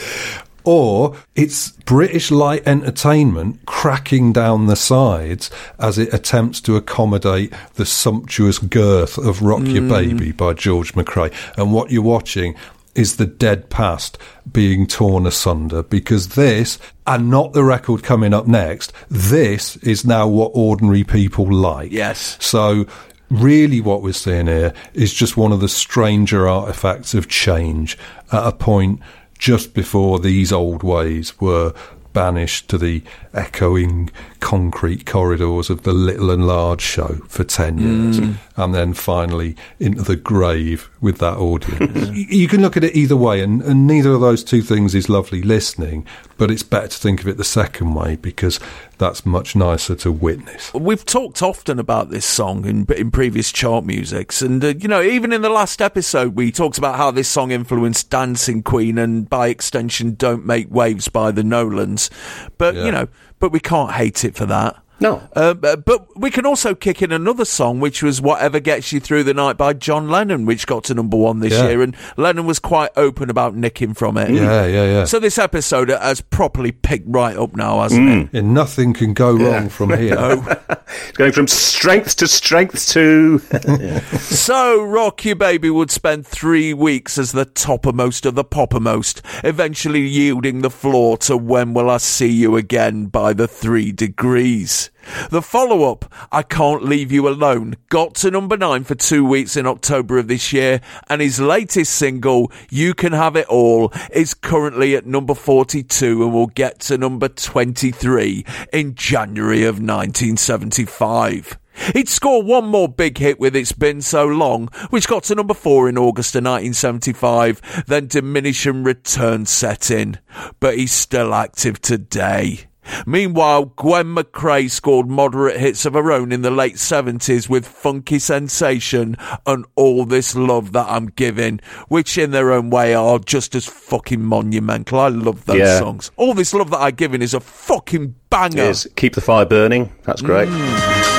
Or it's British light entertainment cracking down the sides as it attempts to accommodate the sumptuous girth of Rock Your Mm. Baby by George McCrae. And what you're watching is the dead past being torn asunder because this, and not the record coming up next, this is now what ordinary people like. Yes. So really what we're seeing here is just one of the stranger artifacts of change at a point just before these old ways were banished to the echoing concrete corridors of the little and large show for 10 years Mm. and then finally into the grave with that audience. You can look at it either way and, and neither of those two things is lovely listening but it's better to think of it the second way because that's much nicer to witness. We've talked often about this song in in previous chart musics, and uh, you know, even in the last episode, we talked about how this song influenced Dancing Queen and, by extension, "Don't Make Waves" by the Nolans. But Yeah. you know, but we can't hate it for that. No. Uh, but we can also kick in another song, which was Whatever Gets You Through the Night by John Lennon, which got to number one this Yeah. year. And Lennon was quite open about nicking from it. Yeah, yeah, yeah. So this episode has properly picked right up now, hasn't it? And nothing can go wrong from here. It's going from strength to strength to. So, Rock You Baby would spend three weeks as the toppermost of the poppermost, eventually yielding the floor to When Will I See You Again by the Three Degrees. The follow up, I Can't Leave You Alone, got to number nine for two weeks in October of this year, and his latest single, You Can Have It All, is currently at number 42 and will get to number 23 in January of 1975. He'd score one more big hit with It's Been So Long, which got to number four in August of 1975, then diminish and return set in. But he's still active today. Meanwhile, Gwen McCrae scored moderate hits of her own in the late 70s with Funky Sensation and All This Love That I'm Giving, which in their own way are just as fucking monumental. I love those Yeah. songs. All This Love That I'm Giving is a fucking banger. is keep the fire burning. That's great. Mm.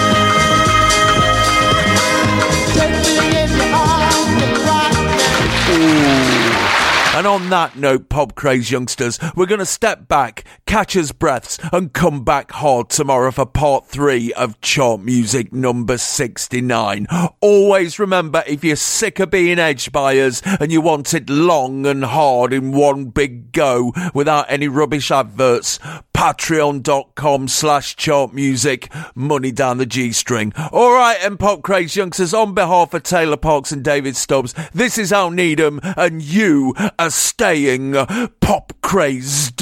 And on that note, Pop Craze youngsters, we're going to step back, catch us breaths, and come back hard tomorrow for part three of Chart Music number 69. Always remember, if you're sick of being edged by us and you want it long and hard in one big go without any rubbish adverts, patreon.com slash chart music, money down the G string. All right, and Pop Craze youngsters, on behalf of Taylor Parkes and David Stubbs, this is Al Needham, and you are staying pop crazed.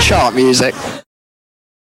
Chart music.